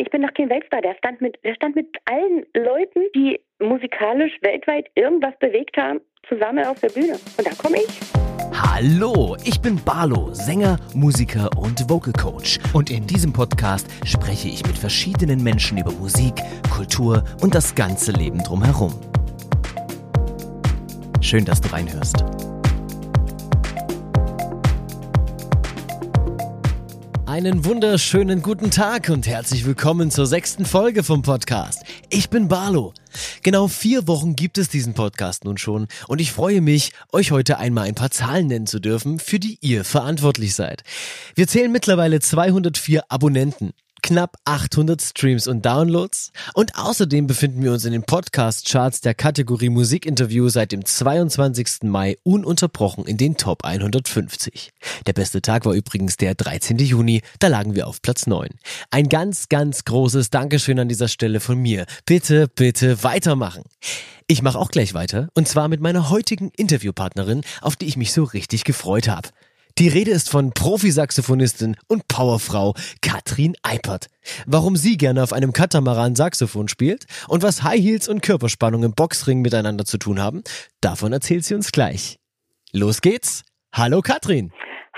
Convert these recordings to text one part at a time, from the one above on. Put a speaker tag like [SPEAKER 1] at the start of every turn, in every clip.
[SPEAKER 1] Ich bin noch kein Weltstar. Der stand mit, der stand mit allen Leuten, die musikalisch weltweit irgendwas bewegt haben, zusammen auf der Bühne. Und da komme ich.
[SPEAKER 2] Hallo, ich bin Barlo, Sänger, Musiker und Vocal Coach. Und in diesem Podcast spreche ich mit verschiedenen Menschen über Musik, Kultur und das ganze Leben drumherum. Schön, dass du reinhörst. Einen wunderschönen guten Tag und herzlich willkommen zur sechsten Folge vom Podcast. Ich bin Barlo. Genau vier Wochen gibt es diesen Podcast nun schon und ich freue mich, euch heute einmal ein paar Zahlen nennen zu dürfen, für die ihr verantwortlich seid. Wir zählen mittlerweile 204 Abonnenten knapp 800 Streams und Downloads. Und außerdem befinden wir uns in den Podcast-Charts der Kategorie Musikinterview seit dem 22. Mai ununterbrochen in den Top 150. Der beste Tag war übrigens der 13. Juni, da lagen wir auf Platz 9. Ein ganz, ganz großes Dankeschön an dieser Stelle von mir. Bitte, bitte weitermachen. Ich mache auch gleich weiter, und zwar mit meiner heutigen Interviewpartnerin, auf die ich mich so richtig gefreut habe. Die Rede ist von Profisaxophonistin und Powerfrau Katrin Eipert. Warum sie gerne auf einem Katamaran Saxophon spielt und was High Heels und Körperspannung im Boxring miteinander zu tun haben, davon erzählt sie uns gleich. Los geht's. Hallo Katrin.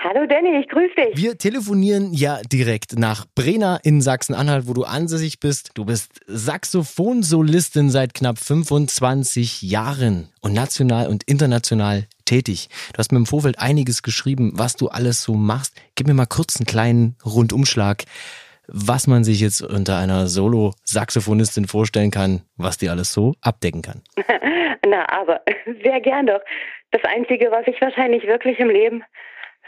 [SPEAKER 1] Hallo Danny, ich grüße dich.
[SPEAKER 2] Wir telefonieren ja direkt nach Brena in Sachsen-Anhalt, wo du ansässig bist. Du bist Saxophonsolistin seit knapp 25 Jahren und national und international tätig. Du hast mir im Vorfeld einiges geschrieben, was du alles so machst. Gib mir mal kurz einen kleinen Rundumschlag, was man sich jetzt unter einer Solo-Saxophonistin vorstellen kann, was die alles so abdecken kann.
[SPEAKER 1] Na, aber sehr gern doch. Das Einzige, was ich wahrscheinlich wirklich im Leben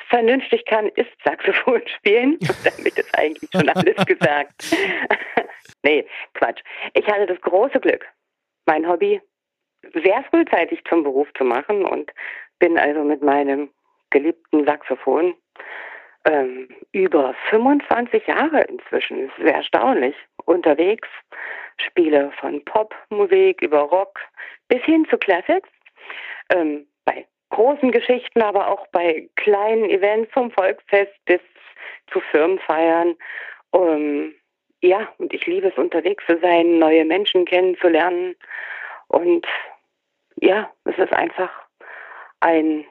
[SPEAKER 1] vernünftig kann, ist Saxophon spielen. Damit ist eigentlich schon alles gesagt. nee, Quatsch. Ich hatte das große Glück, mein Hobby sehr frühzeitig zum Beruf zu machen und bin also mit meinem geliebten Saxophon ähm, über 25 Jahre inzwischen, sehr erstaunlich, unterwegs, spiele von Popmusik über Rock bis hin zu Classics. Ähm, großen Geschichten, aber auch bei kleinen Events vom Volksfest bis zu Firmenfeiern. Um, ja, und ich liebe es, unterwegs zu sein, neue Menschen kennenzulernen. Und ja, es ist einfach ein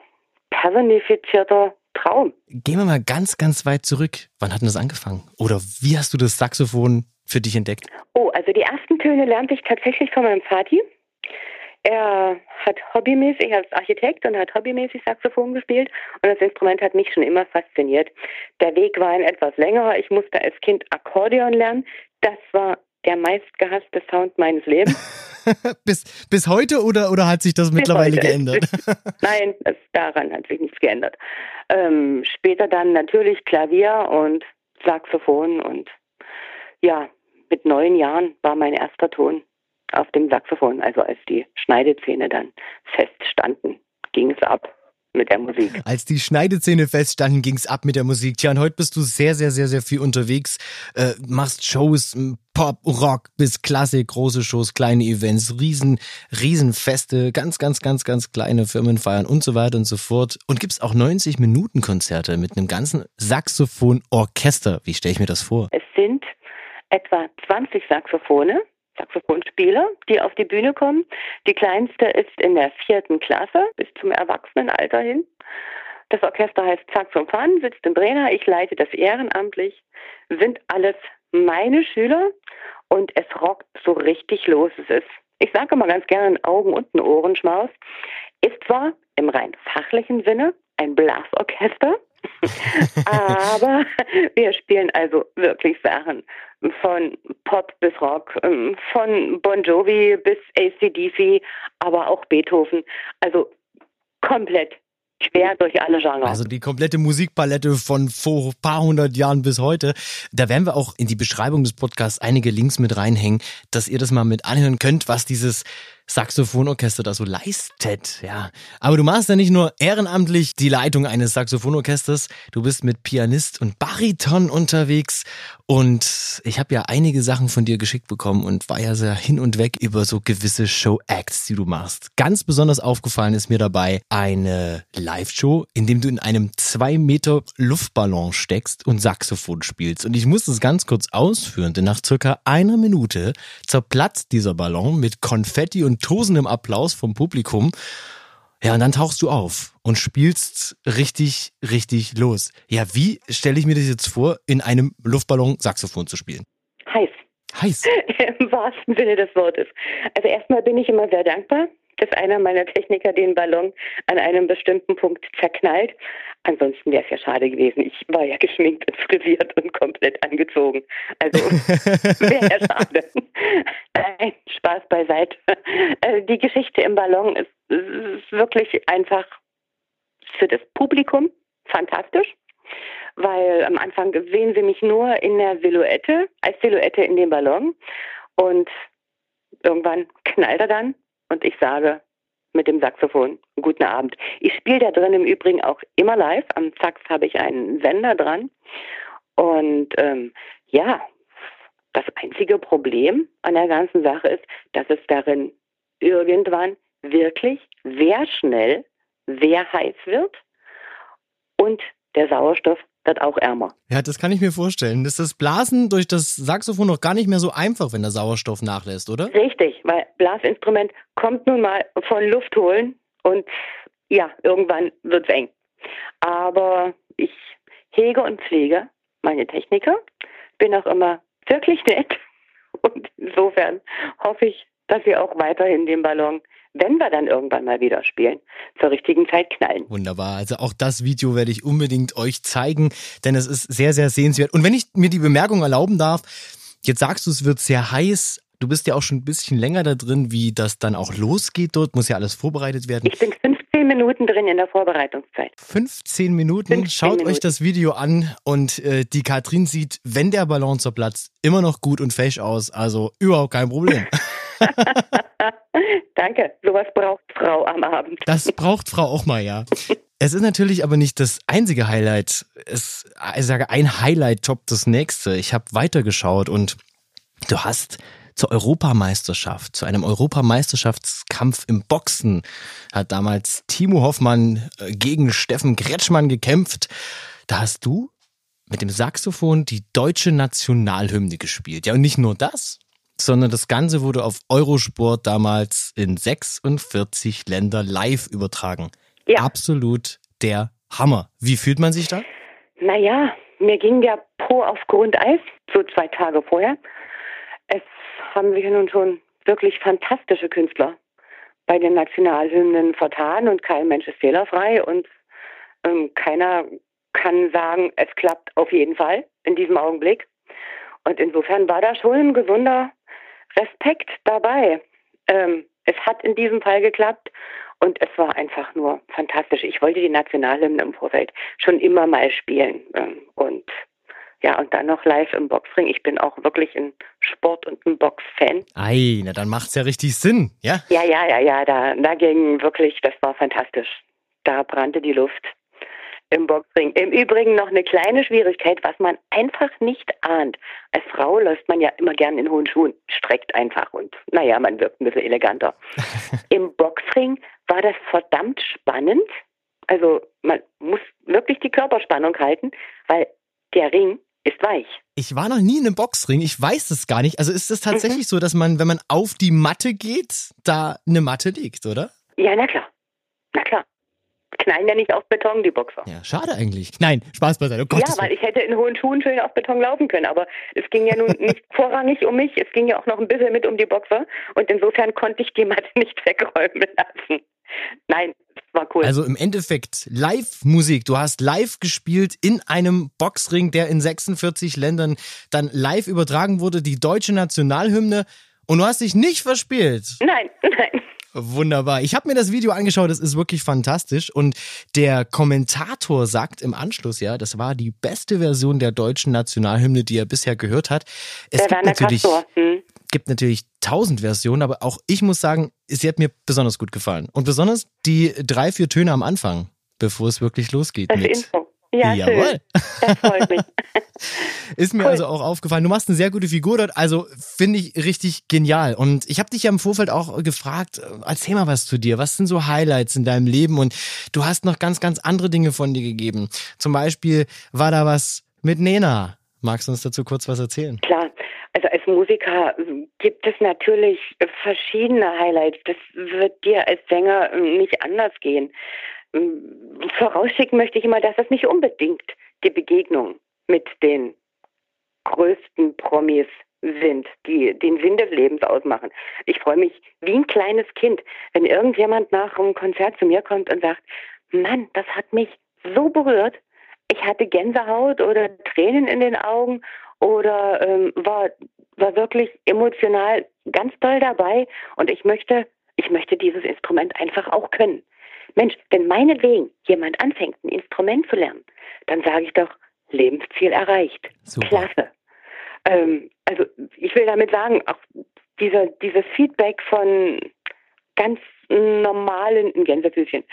[SPEAKER 1] personifizierter Traum.
[SPEAKER 2] Gehen wir mal ganz, ganz weit zurück. Wann hat denn das angefangen? Oder wie hast du das Saxophon für dich entdeckt?
[SPEAKER 1] Oh, also die ersten Töne lernte ich tatsächlich von meinem Vati. Er hat hobbymäßig, er ist Architekt und hat hobbymäßig Saxophon gespielt und das Instrument hat mich schon immer fasziniert. Der Weg war ein etwas längerer. Ich musste als Kind Akkordeon lernen. Das war der meistgehasste Sound meines Lebens.
[SPEAKER 2] bis, bis heute oder, oder hat sich das bis mittlerweile heute. geändert?
[SPEAKER 1] Nein, das, daran hat sich nichts geändert. Ähm, später dann natürlich Klavier und Saxophon und ja, mit neun Jahren war mein erster Ton auf dem Saxophon. Also als die Schneidezähne dann feststanden, ging es ab mit der Musik.
[SPEAKER 2] Als die Schneidezähne feststanden, ging es ab mit der Musik. Tja, und heute bist du sehr, sehr, sehr, sehr viel unterwegs, äh, machst Shows, Pop, Rock bis Klassik, große Shows, kleine Events, riesen, Riesenfeste, ganz, ganz, ganz, ganz kleine Firmenfeiern und so weiter und so fort. Und gibt's auch 90 Minuten Konzerte mit einem ganzen Saxophon-Orchester. Wie stelle ich mir das vor?
[SPEAKER 1] Es sind etwa 20 Saxophone Saxophonspieler, die auf die Bühne kommen. Die kleinste ist in der vierten Klasse bis zum Erwachsenenalter hin. Das Orchester heißt Saxophon, sitzt in Brena. Ich leite das ehrenamtlich. Sind alles meine Schüler und es rockt so richtig los. Es ist, ich sage mal ganz gerne, ein Augen- und ein Ohrenschmaus. Ist zwar im rein fachlichen Sinne ein Blasorchester, aber wir spielen also wirklich Sachen von Pop bis Rock, ähm, von Bon Jovi bis ACDC, aber auch Beethoven. Also komplett quer durch alle Genres.
[SPEAKER 2] Also die komplette Musikpalette von vor ein paar hundert Jahren bis heute. Da werden wir auch in die Beschreibung des Podcasts einige Links mit reinhängen, dass ihr das mal mit anhören könnt, was dieses Saxophonorchester da so leistet, ja. Aber du machst ja nicht nur ehrenamtlich die Leitung eines Saxophonorchesters, du bist mit Pianist und Bariton unterwegs und ich habe ja einige Sachen von dir geschickt bekommen und war ja sehr hin und weg über so gewisse Show-Acts, die du machst. Ganz besonders aufgefallen ist mir dabei eine Live-Show, in dem du in einem zwei Meter Luftballon steckst und Saxophon spielst. Und ich muss das ganz kurz ausführen, denn nach circa einer Minute zerplatzt dieser Ballon mit Konfetti und tosendem Applaus vom Publikum. Ja, und dann tauchst du auf und spielst richtig, richtig los. Ja, wie stelle ich mir das jetzt vor, in einem Luftballon Saxophon zu spielen?
[SPEAKER 1] Heiß.
[SPEAKER 2] Heiß.
[SPEAKER 1] Im wahrsten Sinne des Wortes. Also erstmal bin ich immer sehr dankbar, dass einer meiner Techniker den Ballon an einem bestimmten Punkt zerknallt. Ansonsten wäre es ja schade gewesen. Ich war ja geschminkt und frisiert und komplett angezogen. Also wäre ja schade. Nein, Spaß beiseite. Also die Geschichte im Ballon ist, ist wirklich einfach für das Publikum fantastisch weil am Anfang sehen sie mich nur in der Silhouette, als Silhouette in dem Ballon. Und irgendwann knallt er dann und ich sage mit dem Saxophon, guten Abend. Ich spiele da drin im Übrigen auch immer live. Am Sax habe ich einen Sender dran. Und ähm, ja, das einzige Problem an der ganzen Sache ist, dass es darin irgendwann wirklich sehr schnell sehr heiß wird und der Sauerstoff wird auch ärmer.
[SPEAKER 2] Ja, das kann ich mir vorstellen. Ist das Blasen durch das Saxophon noch gar nicht mehr so einfach, wenn der Sauerstoff nachlässt, oder?
[SPEAKER 1] Richtig, weil Blasinstrument kommt nun mal von Luft holen und ja, irgendwann wird es eng. Aber ich hege und pflege meine Techniker, bin auch immer wirklich nett und insofern hoffe ich, dass sie auch weiterhin den Ballon wenn wir dann irgendwann mal wieder spielen, zur richtigen Zeit knallen.
[SPEAKER 2] Wunderbar. Also auch das Video werde ich unbedingt euch zeigen, denn es ist sehr, sehr sehenswert. Und wenn ich mir die Bemerkung erlauben darf, jetzt sagst du, es wird sehr heiß. Du bist ja auch schon ein bisschen länger da drin, wie das dann auch losgeht dort. Muss ja alles vorbereitet werden.
[SPEAKER 1] Ich bin 15 Minuten drin in der Vorbereitungszeit.
[SPEAKER 2] 15 Minuten. 15 Schaut Minuten. euch das Video an und äh, die Katrin sieht, wenn der Ballon zerplatzt, immer noch gut und fesch aus. Also überhaupt kein Problem.
[SPEAKER 1] Danke, sowas braucht Frau am Abend.
[SPEAKER 2] Das braucht Frau auch mal, ja. Es ist natürlich aber nicht das einzige Highlight. Es, ich sage, ein Highlight toppt das nächste. Ich habe weitergeschaut und du hast zur Europameisterschaft, zu einem Europameisterschaftskampf im Boxen, hat damals Timo Hoffmann äh, gegen Steffen Kretschmann gekämpft. Da hast du mit dem Saxophon die deutsche Nationalhymne gespielt. Ja, und nicht nur das, sondern das Ganze wurde auf Eurosport damals in 46 Länder live übertragen. Ja. Absolut der Hammer. Wie fühlt man sich da?
[SPEAKER 1] Naja, mir ging der Po auf Grundeis, so zwei Tage vorher. Es haben sich nun schon wirklich fantastische Künstler bei den Nationalhymnen vertan und kein Mensch ist fehlerfrei und ähm, keiner kann sagen, es klappt auf jeden Fall in diesem Augenblick. Und insofern war da schon ein gesunder Respekt dabei. Ähm, es hat in diesem Fall geklappt und es war einfach nur fantastisch. Ich wollte die Nationalhymne im Vorfeld schon immer mal spielen ähm, und ja, und dann noch live im Boxring. Ich bin auch wirklich ein Sport- und ein Box-Fan.
[SPEAKER 2] Ei, na dann macht's ja richtig Sinn, ja?
[SPEAKER 1] Ja, ja, ja, ja, da, da ging wirklich, das war fantastisch. Da brannte die Luft im Boxring. Im Übrigen noch eine kleine Schwierigkeit, was man einfach nicht ahnt. Als Frau läuft man ja immer gern in hohen Schuhen, streckt einfach und naja, man wirkt ein bisschen eleganter. Im Boxring war das verdammt spannend. Also man muss wirklich die Körperspannung halten, weil der Ring ist weich.
[SPEAKER 2] Ich war noch nie in einem Boxring, ich weiß es gar nicht. Also ist es tatsächlich mhm. so, dass man, wenn man auf die Matte geht, da eine Matte liegt, oder?
[SPEAKER 1] Ja, na klar. Na klar knallen ja nicht auf Beton, die Boxer.
[SPEAKER 2] Ja, schade eigentlich. Nein, Spaß beiseite.
[SPEAKER 1] Oh ja, weil ich hätte in hohen Schuhen schön auf Beton laufen können, aber es ging ja nun nicht vorrangig um mich, es ging ja auch noch ein bisschen mit um die Boxer und insofern konnte ich die Matte nicht wegräumen lassen. Nein, es war cool.
[SPEAKER 2] Also im Endeffekt Live-Musik. Du hast live gespielt in einem Boxring, der in 46 Ländern dann live übertragen wurde, die deutsche Nationalhymne. Und du hast dich nicht verspielt.
[SPEAKER 1] Nein, nein.
[SPEAKER 2] Wunderbar. Ich habe mir das Video angeschaut, es ist wirklich fantastisch. Und der Kommentator sagt im Anschluss, ja, das war die beste Version der deutschen Nationalhymne, die er bisher gehört hat. Es
[SPEAKER 1] der gibt natürlich. Hm.
[SPEAKER 2] gibt natürlich tausend Versionen, aber auch ich muss sagen, sie hat mir besonders gut gefallen. Und besonders die drei, vier Töne am Anfang, bevor es wirklich losgeht.
[SPEAKER 1] Das
[SPEAKER 2] mit
[SPEAKER 1] Info. Ja,
[SPEAKER 2] Jawohl.
[SPEAKER 1] Das freut mich.
[SPEAKER 2] Ist mir
[SPEAKER 1] Cool.
[SPEAKER 2] also auch aufgefallen. Du machst eine sehr gute Figur dort, also finde ich richtig genial. Und ich habe dich ja im Vorfeld auch gefragt, äh, erzähl mal was zu dir. Was sind so Highlights in deinem Leben? Und du hast noch ganz, ganz andere Dinge von dir gegeben. Zum Beispiel war da was mit Nena. Magst du uns dazu kurz was erzählen?
[SPEAKER 1] Klar. Also als Musiker gibt es natürlich verschiedene Highlights. Das wird dir als Sänger nicht anders gehen. Vorausschicken möchte ich immer, dass das nicht unbedingt die Begegnung mit den größten Promis sind, die den Sinn des Lebens ausmachen. Ich freue mich wie ein kleines Kind, wenn irgendjemand nach einem Konzert zu mir kommt und sagt, Mann, das hat mich so berührt. Ich hatte Gänsehaut oder Tränen in den Augen oder ähm, war, war wirklich emotional ganz toll dabei und ich möchte, ich möchte dieses Instrument einfach auch können. Mensch, wenn meinetwegen jemand anfängt, ein Instrument zu lernen, dann sage ich doch, Lebensziel erreicht.
[SPEAKER 2] Super.
[SPEAKER 1] Klasse. Ähm, also ich will damit sagen, auch dieser, dieses Feedback von ganz normalen, in Gänsefüßchen,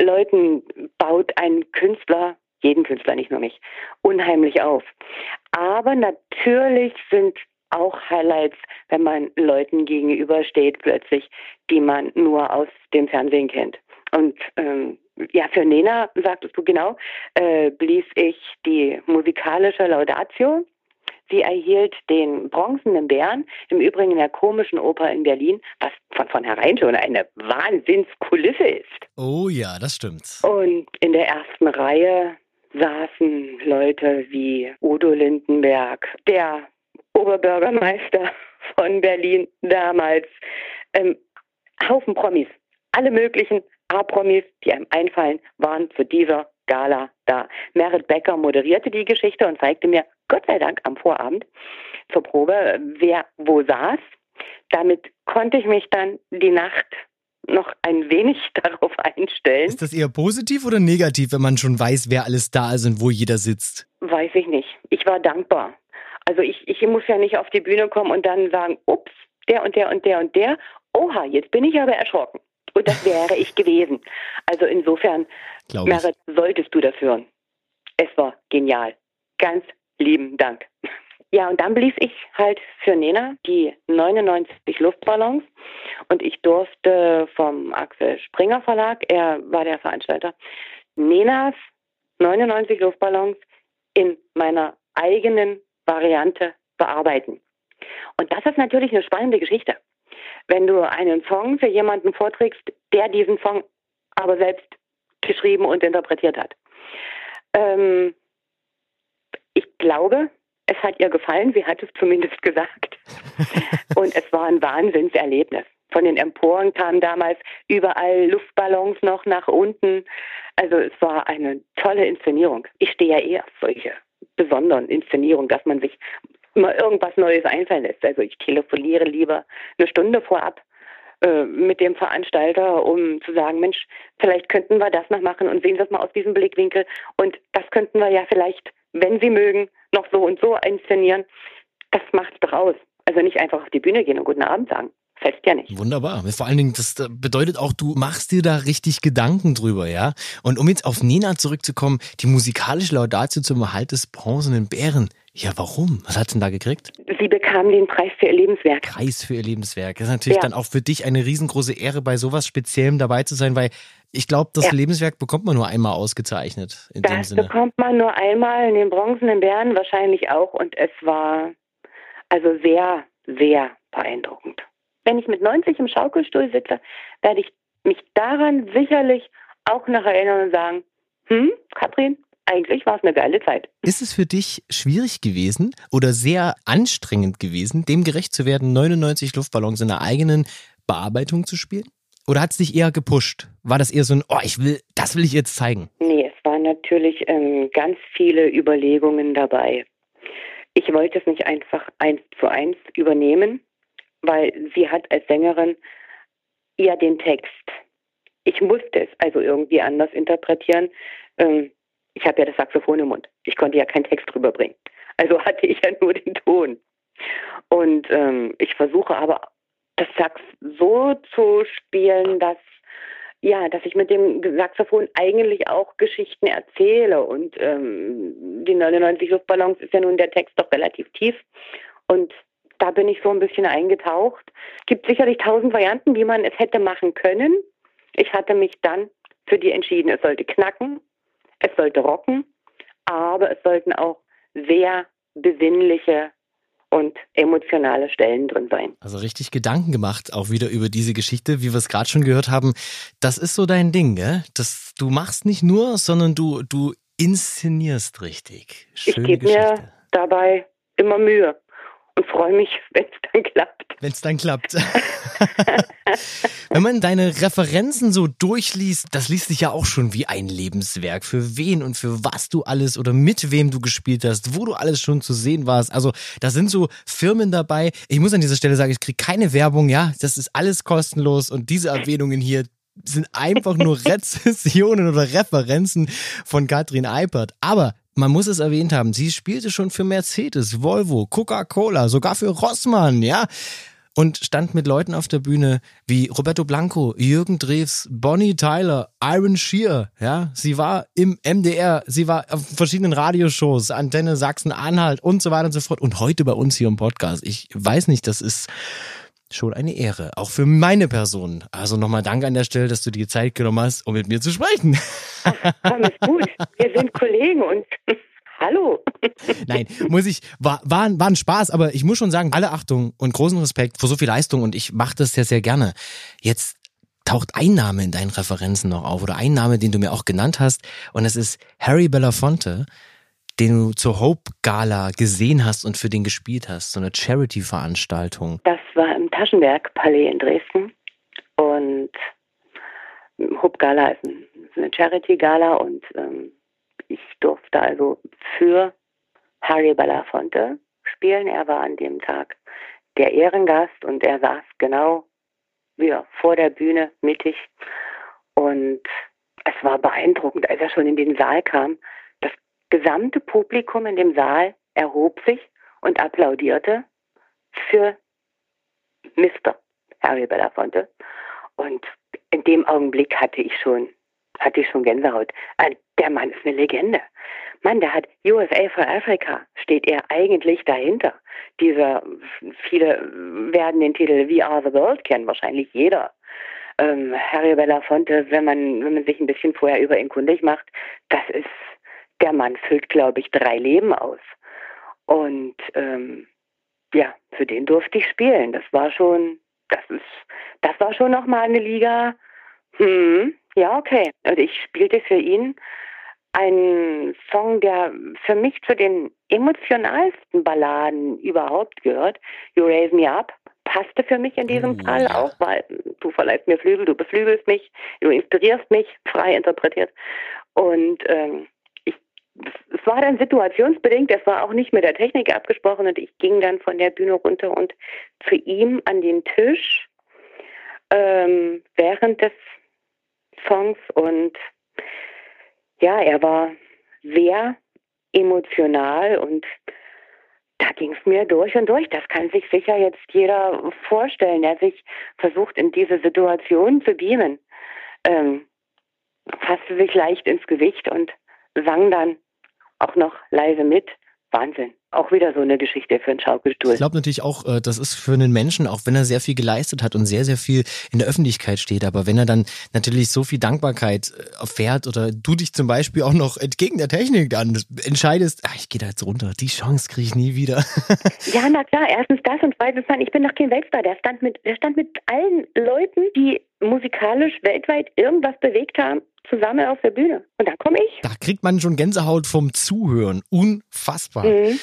[SPEAKER 1] Leuten baut ein Künstler, jeden Künstler, nicht nur mich, unheimlich auf. Aber natürlich sind auch Highlights, wenn man Leuten gegenübersteht plötzlich, die man nur aus dem Fernsehen kennt. Und ähm, ja, für Nena, sagtest du genau, äh, blies ich die musikalische Laudatio. Sie erhielt den bronzenen Bären, im Übrigen in der komischen Oper in Berlin, was von vornherein schon eine Wahnsinnskulisse ist.
[SPEAKER 2] Oh ja, das stimmt.
[SPEAKER 1] Und in der ersten Reihe saßen Leute wie Udo Lindenberg, der Oberbürgermeister von Berlin damals, ähm, Haufen Promis, alle möglichen A-Promis, die einem einfallen, waren zu dieser Gala da. Merit Becker moderierte die Geschichte und zeigte mir, Gott sei Dank, am Vorabend zur Probe, wer wo saß. Damit konnte ich mich dann die Nacht noch ein wenig darauf einstellen.
[SPEAKER 2] Ist das eher positiv oder negativ, wenn man schon weiß, wer alles da ist und wo jeder sitzt?
[SPEAKER 1] Weiß ich nicht. Ich war dankbar. Also ich, ich muss ja nicht auf die Bühne kommen und dann sagen, ups, der und der und der und der. Oha, jetzt bin ich aber erschrocken. Und das wäre ich gewesen. Also insofern. Merit, solltest du das hören. Es war genial. Ganz lieben Dank. Ja, und dann blies ich halt für Nena die 99 Luftballons und ich durfte vom Axel Springer Verlag, er war der Veranstalter, Nenas 99 Luftballons in meiner eigenen Variante bearbeiten. Und das ist natürlich eine spannende Geschichte. Wenn du einen Song für jemanden vorträgst, der diesen Song aber selbst geschrieben und interpretiert hat. Ähm, ich glaube, es hat ihr gefallen, sie hat es zumindest gesagt. Und es war ein Wahnsinnserlebnis. Von den Emporen kamen damals überall Luftballons noch nach unten. Also es war eine tolle Inszenierung. Ich stehe ja eher auf solche besonderen Inszenierungen, dass man sich immer irgendwas Neues einfallen lässt. Also ich telefoniere lieber eine Stunde vorab äh, mit dem Veranstalter, um zu sagen, Mensch, vielleicht könnten wir das noch machen und sehen es mal aus diesem Blickwinkel. Und das könnten wir ja vielleicht, wenn Sie mögen, noch so und so inszenieren. Das macht's doch aus. Also nicht einfach auf die Bühne gehen und guten Abend sagen. Fällt ja nicht.
[SPEAKER 2] Wunderbar. Vor allen Dingen, das bedeutet auch, du machst dir da richtig Gedanken drüber, ja? Und um jetzt auf Nena zurückzukommen, die musikalische Laudatio zum Erhalt des bronzenen Bären. Ja, warum? Was hat sie denn da gekriegt?
[SPEAKER 1] Sie bekam den Preis für ihr Lebenswerk.
[SPEAKER 2] Preis für ihr Lebenswerk. Das ist natürlich
[SPEAKER 1] Ja.
[SPEAKER 2] dann auch für dich eine riesengroße Ehre, bei sowas Speziellem dabei zu sein, weil ich glaube, das
[SPEAKER 1] Ja.
[SPEAKER 2] Lebenswerk bekommt man nur einmal ausgezeichnet. In dem
[SPEAKER 1] Das
[SPEAKER 2] Sinne.
[SPEAKER 1] bekommt man nur einmal in den bronzenen Bären wahrscheinlich auch und es war also sehr, sehr beeindruckend. Wenn ich mit 90 im Schaukelstuhl sitze, werde ich mich daran sicherlich auch noch erinnern und sagen, hm, Katrin, eigentlich war es eine geile Zeit.
[SPEAKER 2] Ist es für dich schwierig gewesen oder sehr anstrengend gewesen, dem gerecht zu werden, 99 Luftballons in der eigenen Bearbeitung zu spielen? Oder hat es dich eher gepusht? War das eher so ein, oh, ich will, das will ich jetzt zeigen?
[SPEAKER 1] Nee, es waren natürlich ähm, ganz viele Überlegungen dabei. Ich wollte es nicht einfach eins zu eins übernehmen, weil sie hat als Sängerin ja den Text. Ich musste es also irgendwie anders interpretieren. Ähm, ich habe ja das Saxophon im Mund. Ich konnte ja keinen Text drüber bringen. Also hatte ich ja nur den Ton. Und ähm, ich versuche aber das Sax so zu spielen, dass ja, dass ich mit dem Saxophon eigentlich auch Geschichten erzähle. Und ähm, die 99 Luftballons ist ja nun der Text doch relativ tief. Und da bin ich so ein bisschen eingetaucht. Es gibt sicherlich tausend Varianten, wie man es hätte machen können. Ich hatte mich dann für die entschieden, es sollte knacken, es sollte rocken, aber es sollten auch sehr besinnliche und emotionale Stellen drin sein.
[SPEAKER 2] Also richtig Gedanken gemacht, auch wieder über diese Geschichte, wie wir es gerade schon gehört haben. Das ist so dein Ding, gell? Das, du machst nicht nur, sondern du, du inszenierst richtig.
[SPEAKER 1] Schöne ich gebe mir dabei immer Mühe und freue mich, wenn es dann klappt.
[SPEAKER 2] Wenn es dann klappt. wenn man deine Referenzen so durchliest, das liest sich ja auch schon wie ein Lebenswerk. Für wen und für was du alles oder mit wem du gespielt hast, wo du alles schon zu sehen warst. Also da sind so Firmen dabei. Ich muss an dieser Stelle sagen, ich kriege keine Werbung, ja. Das ist alles kostenlos und diese Erwähnungen hier sind einfach nur Rezessionen oder Referenzen von Katrin Eipert. Aber man muss es erwähnt haben, sie spielte schon für Mercedes, Volvo, Coca-Cola, sogar für Rossmann, ja. Und stand mit Leuten auf der Bühne wie Roberto Blanco, Jürgen Drews, Bonnie Tyler, Iron Shear, ja. Sie war im MDR, sie war auf verschiedenen Radioshows, Antenne Sachsen-Anhalt und so weiter und so fort. Und heute bei uns hier im Podcast. Ich weiß nicht, das ist, schon eine Ehre, auch für meine Person. Also nochmal Danke an der Stelle, dass du dir Zeit genommen hast, um mit mir zu sprechen.
[SPEAKER 1] Alles gut. Wir sind Kollegen und hallo.
[SPEAKER 2] Nein, muss ich, war, war, war ein Spaß, aber ich muss schon sagen, alle Achtung und großen Respekt vor so viel Leistung und ich mache das sehr, sehr gerne. Jetzt taucht ein Name in deinen Referenzen noch auf oder ein Name, den du mir auch genannt hast und es ist Harry Belafonte den du zur Hope Gala gesehen hast und für den gespielt hast, so eine Charity-Veranstaltung?
[SPEAKER 1] Das war im Taschenberg Palais in Dresden und Hope Gala ist eine Charity-Gala und ähm, ich durfte also für Harry Belafonte spielen. Er war an dem Tag der Ehrengast und er saß genau ja, vor der Bühne mittig und es war beeindruckend, als er schon in den Saal kam gesamte Publikum in dem Saal erhob sich und applaudierte für Mr. Harry Belafonte. Und in dem Augenblick hatte ich schon, hatte ich schon Gänsehaut. Äh, der Mann ist eine Legende. Mann, der hat USA for Africa, steht er eigentlich dahinter. Dieser, viele werden den Titel We Are the World kennen, wahrscheinlich jeder. Ähm, Harry Belafonte, wenn man, wenn man sich ein bisschen vorher über ihn kundig macht, das ist der Mann füllt, glaube ich, drei Leben aus. Und ähm, ja, für den durfte ich spielen. Das war schon, das ist, das war schon nochmal eine Liga. Hm, ja, okay. Und ich spielte für ihn einen Song, der für mich zu den emotionalsten Balladen überhaupt gehört. You Raise Me Up passte für mich in diesem oh, Fall ja. auch, weil du verleihst mir Flügel, du beflügelst mich, du inspirierst mich, frei interpretiert. Und ähm, es war dann situationsbedingt, es war auch nicht mit der Technik abgesprochen und ich ging dann von der Bühne runter und zu ihm an den Tisch ähm, während des Songs und ja, er war sehr emotional und da ging es mir durch und durch. Das kann sich sicher jetzt jeder vorstellen, der sich versucht, in diese Situation zu beamen. Ähm, fasste sich leicht ins Gewicht und sang dann auch noch leise mit. Wahnsinn. Auch wieder so eine Geschichte für einen Schaukelstuhl.
[SPEAKER 2] Ich glaube natürlich auch, äh, das ist für einen Menschen, auch wenn er sehr viel geleistet hat und sehr, sehr viel in der Öffentlichkeit steht, aber wenn er dann natürlich so viel Dankbarkeit äh, erfährt oder du dich zum Beispiel auch noch entgegen der Technik dann entscheidest, ach, ich gehe da jetzt runter, die Chance kriege ich nie wieder.
[SPEAKER 1] ja, na klar, erstens das und zweitens ich bin noch kein Weltstar, der stand mit, der stand mit allen Leuten, die musikalisch weltweit irgendwas bewegt haben, zusammen auf der Bühne. Und da komme ich.
[SPEAKER 2] Da kriegt man schon Gänsehaut vom Zuhören. Unfassbar.
[SPEAKER 1] Mhm.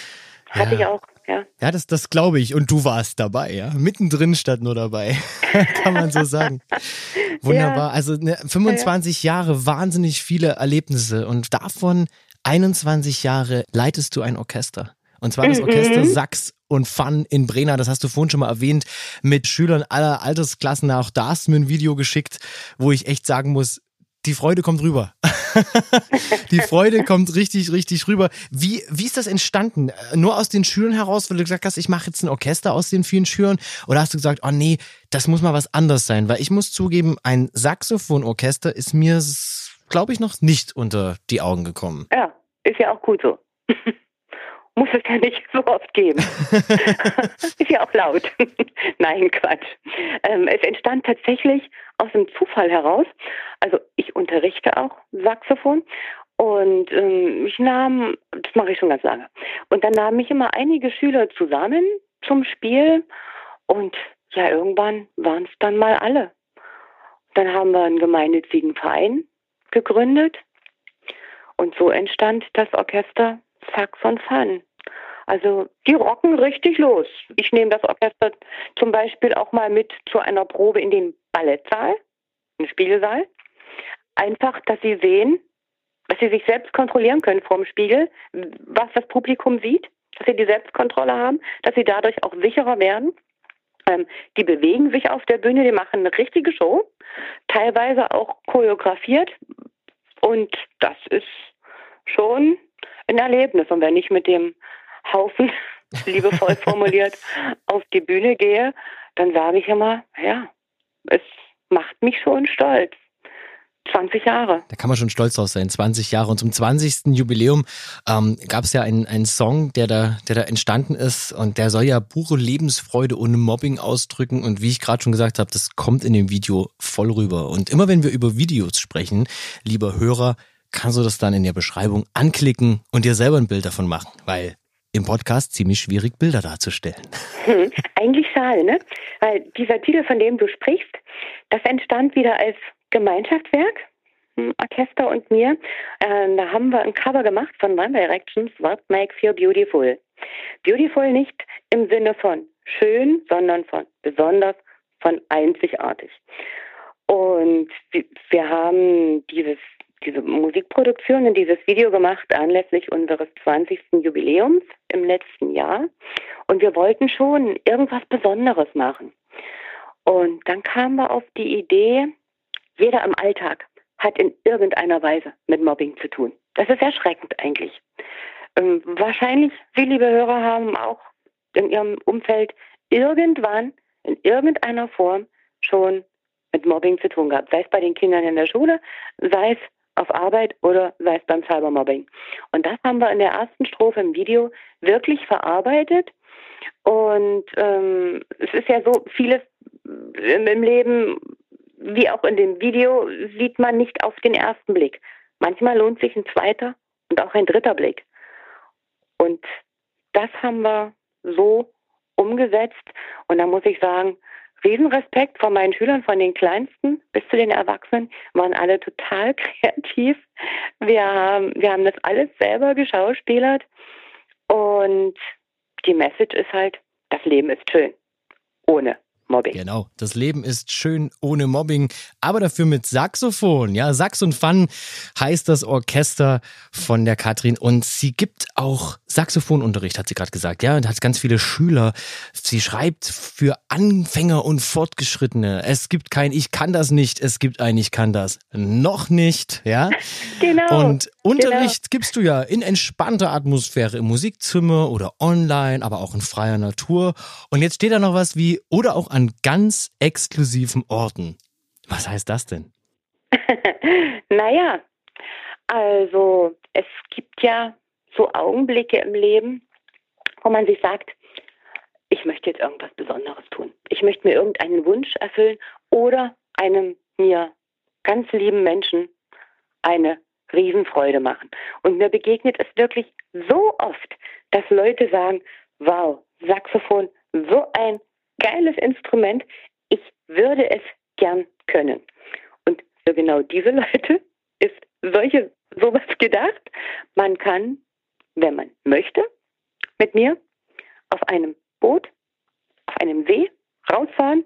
[SPEAKER 1] Hatte ja. ich auch. Ja,
[SPEAKER 2] ja das, das glaube ich. Und du warst dabei, ja? Mittendrin statt nur dabei. Kann man so sagen. Wunderbar. Ja. Also ne, 25 ja, Jahre, wahnsinnig viele Erlebnisse. Und davon 21 Jahre leitest du ein Orchester. Und zwar das mhm. Orchester Sachs und Fun in Brena. Das hast du vorhin schon mal erwähnt. Mit Schülern aller Altersklassen. Auch da hast du mir ein Video geschickt, wo ich echt sagen muss, die Freude kommt rüber. die Freude kommt richtig, richtig rüber. Wie, wie ist das entstanden? Nur aus den Schülern heraus, weil du gesagt hast, ich mache jetzt ein Orchester aus den vielen Schülern? Oder hast du gesagt, oh nee, das muss mal was anderes sein? Weil ich muss zugeben, ein Saxophonorchester ist mir, glaube ich, noch nicht unter die Augen gekommen.
[SPEAKER 1] Ja, ist ja auch gut so. muss es ja nicht so oft geben. ist ja auch laut. Nein, Quatsch. Ähm, es entstand tatsächlich aus dem Zufall heraus. Also ich unterrichte auch Saxophon und ähm, ich nahm, das mache ich schon ganz lange. Und dann nahmen mich immer einige Schüler zusammen zum Spiel und ja, irgendwann waren es dann mal alle. Dann haben wir einen gemeinnützigen Verein gegründet und so entstand das Orchester Sax und Fun. Also die rocken richtig los. Ich nehme das Orchester zum Beispiel auch mal mit zu einer Probe in den Ballettsaal, im Spiegelsaal. Einfach, dass sie sehen, dass sie sich selbst kontrollieren können vor dem Spiegel, was das Publikum sieht, dass sie die Selbstkontrolle haben, dass sie dadurch auch sicherer werden. Ähm, die bewegen sich auf der Bühne, die machen eine richtige Show, teilweise auch choreografiert. Und das ist schon ein Erlebnis. Und wenn ich mit dem Haufen, liebevoll formuliert, auf die Bühne gehe, dann sage ich immer, ja, es macht mich schon stolz. 20 Jahre.
[SPEAKER 2] Da kann man schon stolz drauf sein, 20 Jahre. Und zum 20. Jubiläum ähm, gab es ja einen, einen Song, der da, der da entstanden ist und der soll ja pure Lebensfreude ohne Mobbing ausdrücken. Und wie ich gerade schon gesagt habe, das kommt in dem Video voll rüber. Und immer wenn wir über Videos sprechen, lieber Hörer, kannst du das dann in der Beschreibung anklicken und dir selber ein Bild davon machen, weil im Podcast ziemlich schwierig, Bilder darzustellen.
[SPEAKER 1] Hm, eigentlich schade, ne? Weil dieser Titel, von dem du sprichst, das entstand wieder als Gemeinschaftswerk, hm, Orchester und mir. Äh, da haben wir ein Cover gemacht von One Directions, What Makes You Beautiful. Beautiful nicht im Sinne von schön, sondern von besonders, von einzigartig. Und wir haben dieses diese Musikproduktion und dieses Video gemacht anlässlich unseres 20. Jubiläums im letzten Jahr. Und wir wollten schon irgendwas Besonderes machen. Und dann kamen wir auf die Idee, jeder im Alltag hat in irgendeiner Weise mit Mobbing zu tun. Das ist erschreckend eigentlich. Ähm, wahrscheinlich, Sie, liebe Hörer, haben auch in Ihrem Umfeld irgendwann in irgendeiner Form schon mit Mobbing zu tun gehabt. Sei es bei den Kindern in der Schule, sei es auf Arbeit oder sei es beim Cybermobbing. Und das haben wir in der ersten Strophe im Video wirklich verarbeitet. Und ähm, es ist ja so, vieles im Leben, wie auch in dem Video, sieht man nicht auf den ersten Blick. Manchmal lohnt sich ein zweiter und auch ein dritter Blick. Und das haben wir so umgesetzt. Und da muss ich sagen, Riesenrespekt von meinen Schülern, von den Kleinsten bis zu den Erwachsenen, waren alle total kreativ. Wir haben, wir haben das alles selber geschauspielert und die Message ist halt, das Leben ist schön. Ohne Mobbing.
[SPEAKER 2] Genau, das Leben ist schön ohne Mobbing, aber dafür mit Saxophon. Ja, Sax und Fun heißt das Orchester von der Katrin und sie gibt auch Saxophonunterricht, hat sie gerade gesagt. Ja, und hat ganz viele Schüler. Sie schreibt für Anfänger und Fortgeschrittene. Es gibt kein Ich kann das nicht, es gibt ein Ich kann das noch nicht. Ja,
[SPEAKER 1] genau.
[SPEAKER 2] Und Unterricht genau. gibst du ja in entspannter Atmosphäre im Musikzimmer oder online, aber auch in freier Natur. Und jetzt steht da noch was wie oder auch an ganz exklusiven Orten. Was heißt das denn?
[SPEAKER 1] naja, also es gibt ja so Augenblicke im Leben, wo man sich sagt, ich möchte jetzt irgendwas Besonderes tun. Ich möchte mir irgendeinen Wunsch erfüllen oder einem mir ganz lieben Menschen eine Riesenfreude machen. Und mir begegnet es wirklich so oft, dass Leute sagen, wow, Saxophon, so ein geiles Instrument, ich würde es gern können. Und für genau diese Leute ist solche sowas gedacht. Man kann, wenn man möchte, mit mir auf einem Boot, auf einem See rausfahren,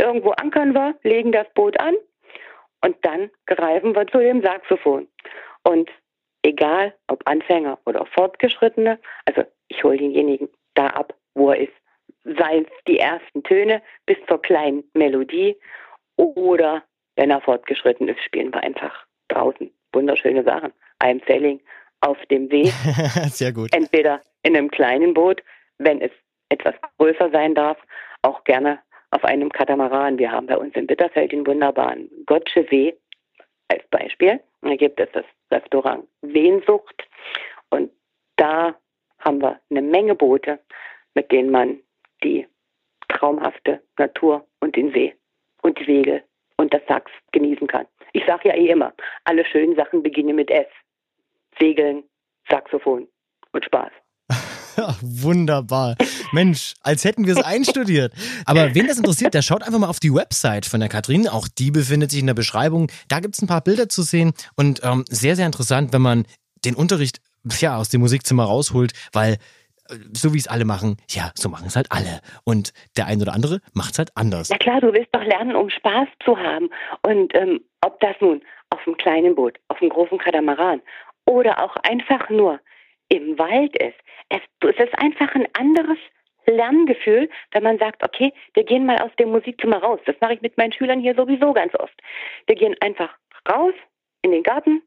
[SPEAKER 1] irgendwo ankern wir, legen das Boot an und dann greifen wir zu dem Saxophon. Und egal ob Anfänger oder Fortgeschrittene, also ich hole denjenigen da ab, wo er ist sei es die ersten Töne bis zur kleinen Melodie oder wenn er fortgeschritten ist, spielen wir einfach draußen. Wunderschöne Sachen. I'm sailing auf dem Weg.
[SPEAKER 2] Sehr gut.
[SPEAKER 1] Entweder in einem kleinen Boot, wenn es etwas größer sein darf, auch gerne auf einem Katamaran. Wir haben bei uns in Bitterfeld den wunderbaren Gottsche See als Beispiel. Da gibt es das Restaurant Wehnsucht und da haben wir eine Menge Boote, mit denen man die traumhafte Natur und den See und die Wege und das Sachs genießen kann. Ich sage ja eh immer, alle schönen Sachen beginnen mit S. Segeln, Saxophon und Spaß.
[SPEAKER 2] Wunderbar. Mensch, als hätten wir es einstudiert. Aber wen das interessiert, der schaut einfach mal auf die Website von der Katrin. Auch die befindet sich in der Beschreibung. Da gibt es ein paar Bilder zu sehen und ähm, sehr, sehr interessant, wenn man den Unterricht ja, aus dem Musikzimmer rausholt, weil so wie es alle machen, ja, so machen es halt alle. Und der ein oder andere macht es halt anders.
[SPEAKER 1] Na klar, du willst doch lernen, um Spaß zu haben. Und ähm, ob das nun auf einem kleinen Boot, auf einem großen Katamaran oder auch einfach nur im Wald ist. Es, es ist einfach ein anderes Lerngefühl, wenn man sagt, okay, wir gehen mal aus dem Musikzimmer raus. Das mache ich mit meinen Schülern hier sowieso ganz oft. Wir gehen einfach raus in den Garten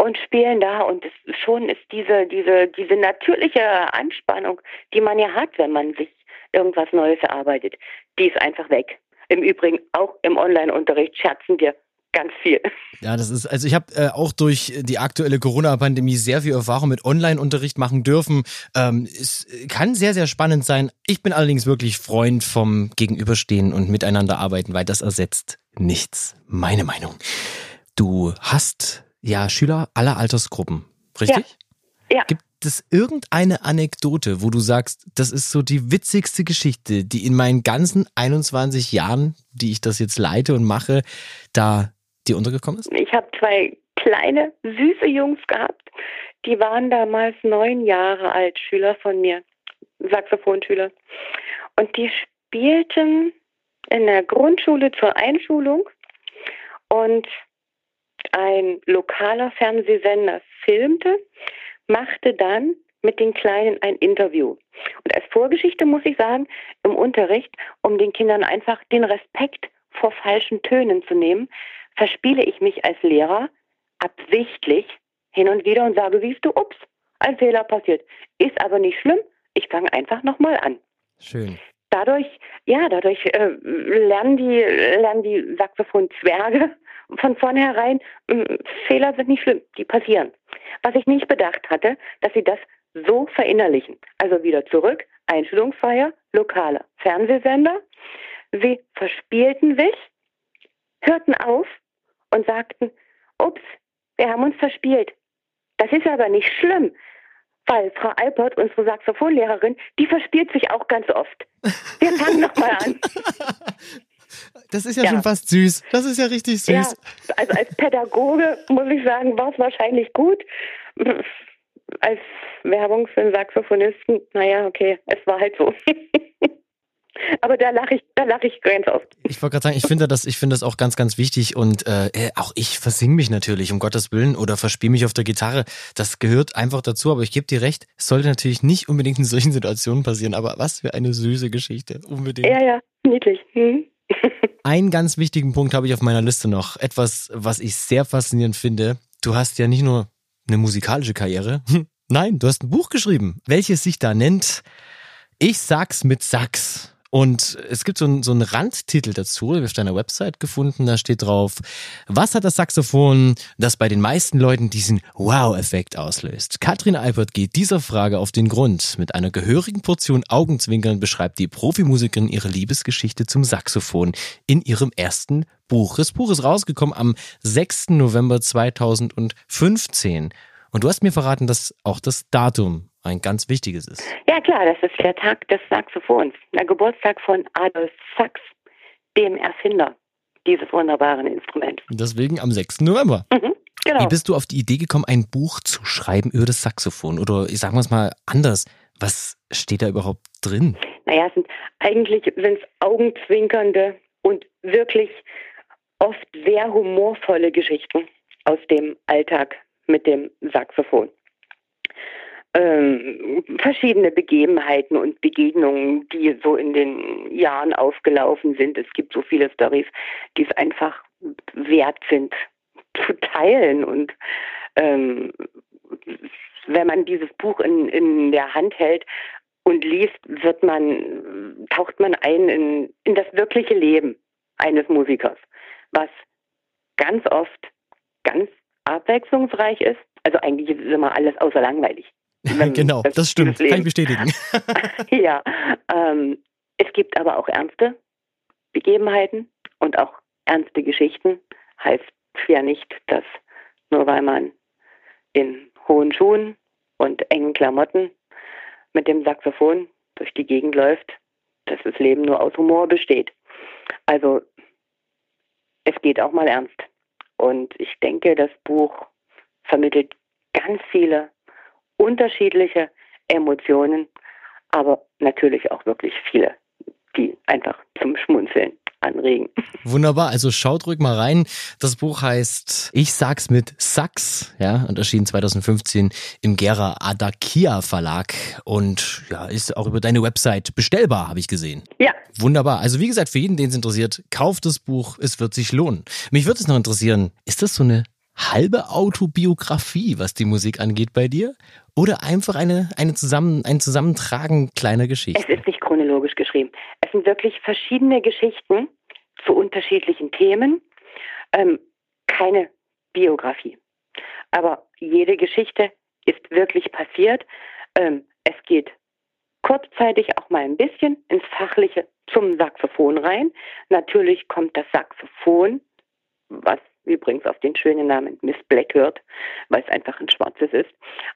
[SPEAKER 1] und spielen da und es, schon ist diese, diese, diese natürliche Anspannung, die man ja hat, wenn man sich irgendwas Neues erarbeitet, die ist einfach weg. Im Übrigen auch im Online-Unterricht scherzen wir ganz viel.
[SPEAKER 2] Ja, das ist, also ich habe äh, auch durch die aktuelle Corona-Pandemie sehr viel Erfahrung mit Online-Unterricht machen dürfen. Ähm, es kann sehr, sehr spannend sein. Ich bin allerdings wirklich Freund vom Gegenüberstehen und miteinander arbeiten, weil das ersetzt nichts. Meine Meinung. Du hast ja Schüler aller Altersgruppen, richtig?
[SPEAKER 1] Ja. ja.
[SPEAKER 2] Gibt es irgendeine Anekdote, wo du sagst, das ist so die witzigste Geschichte, die in meinen ganzen 21 Jahren, die ich das jetzt leite und mache, da dir untergekommen ist?
[SPEAKER 1] Ich habe zwei kleine, süße Jungs gehabt. Die waren damals neun Jahre alt, Schüler von mir, Saxophonschüler. Und die spielten in der Grundschule zur Einschulung und ein lokaler Fernsehsender filmte, machte dann mit den Kleinen ein Interview. Und als Vorgeschichte muss ich sagen, im Unterricht, um den Kindern einfach den Respekt vor falschen Tönen zu nehmen, verspiele ich mich als Lehrer absichtlich hin und wieder und sage, siehst du, ups, ein Fehler passiert. Ist aber nicht schlimm, ich fange einfach nochmal an.
[SPEAKER 2] Schön.
[SPEAKER 1] Dadurch, ja, dadurch äh, lernen die, lernen die Saxophon-Zwerge von vornherein, äh, Fehler sind nicht schlimm, die passieren. Was ich nicht bedacht hatte, dass sie das so verinnerlichen. Also wieder zurück, Einschulungsfeier, lokale Fernsehsender. Sie verspielten sich, hörten auf und sagten, ups, wir haben uns verspielt. Das ist aber nicht schlimm, weil Frau Alpert, unsere Saxophonlehrerin, die verspielt sich auch ganz oft. Wir fangen nochmal an.
[SPEAKER 2] Das ist ja, ja, schon fast süß. Das ist ja richtig süß. Ja,
[SPEAKER 1] also als Pädagoge muss ich sagen, war es wahrscheinlich gut. Als Werbung für einen Saxophonisten, naja, okay, es war halt so. Aber da lache ich, da lache ich ganz oft.
[SPEAKER 2] Ich wollte gerade sagen, ich finde das, ich finde das auch ganz, ganz wichtig und äh, äh auch ich versinge mich natürlich, um Gottes Willen, oder verspiele mich auf der Gitarre. Das gehört einfach dazu, aber ich gebe dir recht, es sollte natürlich nicht unbedingt in solchen Situationen passieren, aber was für eine süße Geschichte, unbedingt.
[SPEAKER 1] Ja, ja, niedlich. Hm.
[SPEAKER 2] Einen ganz wichtigen Punkt habe ich auf meiner Liste noch. Etwas, was ich sehr faszinierend finde. Du hast ja nicht nur eine musikalische Karriere. Nein, du hast ein Buch geschrieben, welches sich da nennt Ich sag's mit Sax. Und es gibt so, einen, so einen Randtitel dazu, auf deiner Website gefunden, da steht drauf, was hat das Saxophon, das bei den meisten Leuten diesen Wow-Effekt auslöst? Katrin Alpert geht dieser Frage auf den Grund. Mit einer gehörigen Portion Augenzwinkern beschreibt die Profimusikerin ihre Liebesgeschichte zum Saxophon in ihrem ersten Buch. Das Buch ist rausgekommen am 6. November 2015. Und du hast mir verraten, dass auch das Datum ein ganz wichtiges ist.
[SPEAKER 1] Ja klar, das ist der Tag des Saxophons, der Geburtstag von Adolf Sax, dem Erfinder dieses wunderbaren Instruments.
[SPEAKER 2] Deswegen am 6. November. Mhm, genau. Wie bist du auf die Idee gekommen, ein Buch zu schreiben über das Saxophon? Oder ich sage es mal anders, was steht da überhaupt drin?
[SPEAKER 1] Naja, es sind, eigentlich sind es augenzwinkernde und wirklich oft sehr humorvolle Geschichten aus dem Alltag mit dem Saxophon ähm, verschiedene Begebenheiten und Begegnungen, die so in den Jahren aufgelaufen sind. Es gibt so viele Stories, die es einfach wert sind zu teilen. Und ähm, wenn man dieses Buch in, in der Hand hält und liest, wird man, taucht man ein in, in das wirkliche Leben eines Musikers, was ganz oft ganz abwechslungsreich ist. Also eigentlich ist immer alles außer langweilig.
[SPEAKER 2] genau, das, das stimmt, kann ich bestätigen.
[SPEAKER 1] ja, ähm, es gibt aber auch ernste Begebenheiten und auch ernste Geschichten. Heißt ja nicht, dass nur weil man in hohen Schuhen und engen Klamotten mit dem Saxophon durch die Gegend läuft, dass das Leben nur aus Humor besteht. Also es geht auch mal ernst. Und ich denke, das Buch vermittelt ganz viele unterschiedliche Emotionen, aber natürlich auch wirklich viele, die einfach zum Schmunzeln anregen.
[SPEAKER 2] Wunderbar, also schaut ruhig mal rein. Das Buch heißt Ich sag's mit Sax, ja, und erschien 2015 im Gera Adakia Verlag und ja, ist auch über deine Website bestellbar, habe ich gesehen.
[SPEAKER 1] Ja.
[SPEAKER 2] Wunderbar. Also wie gesagt, für jeden, den es interessiert, kauft das Buch, es wird sich lohnen. Mich würde es noch interessieren, ist das so eine halbe Autobiografie, was die Musik angeht bei dir? Oder einfach eine, eine zusammen, ein Zusammentragen kleiner Geschichten?
[SPEAKER 1] Es ist nicht chronologisch geschrieben. Es sind wirklich verschiedene Geschichten zu unterschiedlichen Themen. Ähm, keine Biografie. Aber jede Geschichte ist wirklich passiert. Ähm, es geht kurzzeitig auch mal ein bisschen ins Fachliche zum Saxophon rein. Natürlich kommt das Saxophon, was übrigens auf den schönen Namen Miss Black hört, weil es einfach ein schwarzes ist,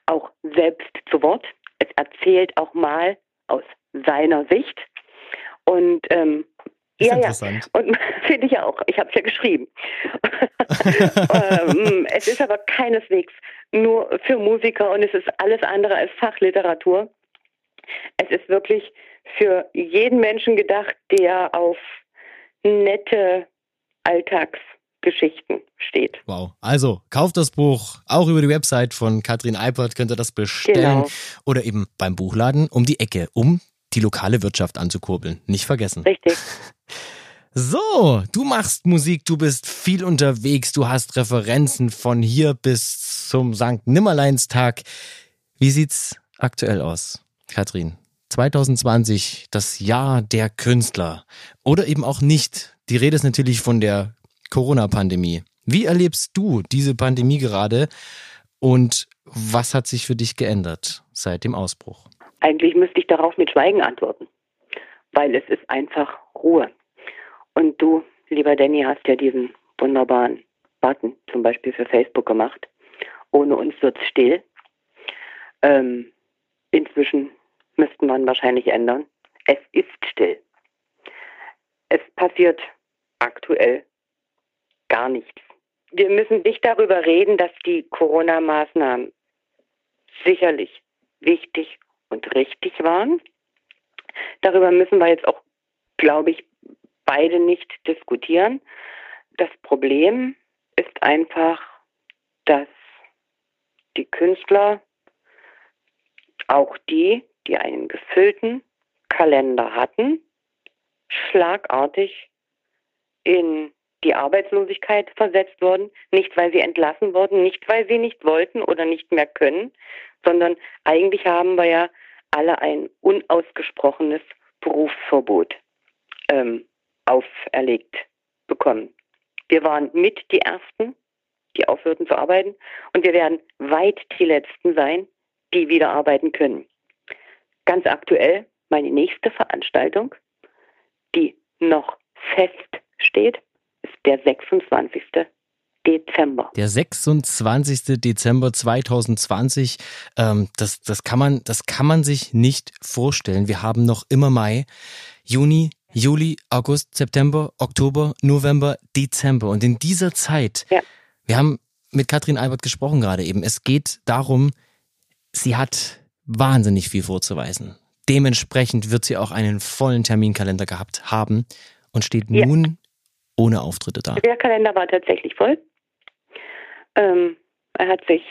[SPEAKER 1] auch selbst zu Wort. Es erzählt auch mal aus seiner Sicht. Und ähm, ja, ja. Und finde ich ja auch. Ich habe es ja geschrieben. ähm, es ist aber keineswegs nur für Musiker und es ist alles andere als Fachliteratur. Es ist wirklich für jeden Menschen gedacht, der auf nette Alltags Geschichten steht.
[SPEAKER 2] Wow. Also kauft das Buch auch über die Website von Katrin Eipert, könnt ihr das bestellen. Genau. Oder eben beim Buchladen um die Ecke, um die lokale Wirtschaft anzukurbeln. Nicht vergessen.
[SPEAKER 1] Richtig.
[SPEAKER 2] So, du machst Musik, du bist viel unterwegs, du hast Referenzen von hier bis zum St. Nimmerleinstag. Wie sieht's aktuell aus, Katrin? 2020, das Jahr der Künstler. Oder eben auch nicht. Die Rede ist natürlich von der Corona-Pandemie. Wie erlebst du diese Pandemie gerade und was hat sich für dich geändert seit dem Ausbruch?
[SPEAKER 1] Eigentlich müsste ich darauf mit Schweigen antworten, weil es ist einfach Ruhe. Und du, lieber Danny, hast ja diesen wunderbaren Button zum Beispiel für Facebook gemacht. Ohne uns wird es still. Ähm, inzwischen müsste man wahrscheinlich ändern. Es ist still. Es passiert aktuell gar nichts. Wir müssen nicht darüber reden, dass die Corona-Maßnahmen sicherlich wichtig und richtig waren. Darüber müssen wir jetzt auch, glaube ich, beide nicht diskutieren. Das Problem ist einfach, dass die Künstler, auch die, die einen gefüllten Kalender hatten, schlagartig in die Arbeitslosigkeit versetzt worden, nicht weil sie entlassen wurden, nicht weil sie nicht wollten oder nicht mehr können, sondern eigentlich haben wir ja alle ein unausgesprochenes Berufsverbot ähm, auferlegt bekommen. Wir waren mit die Ersten, die aufhörten zu arbeiten und wir werden weit die Letzten sein, die wieder arbeiten können. Ganz aktuell meine nächste Veranstaltung, die noch feststeht, der 26. Dezember.
[SPEAKER 2] Der 26. Dezember 2020, ähm, das, das, kann man, das kann man sich nicht vorstellen. Wir haben noch immer Mai, Juni, Juli, August, September, Oktober, November, Dezember. Und in dieser Zeit, ja. wir haben mit Katrin Albert gesprochen gerade eben, es geht darum, sie hat wahnsinnig viel vorzuweisen. Dementsprechend wird sie auch einen vollen Terminkalender gehabt haben und steht ja. nun ohne Auftritte da.
[SPEAKER 1] Der Kalender war tatsächlich voll. Ähm, er hat sich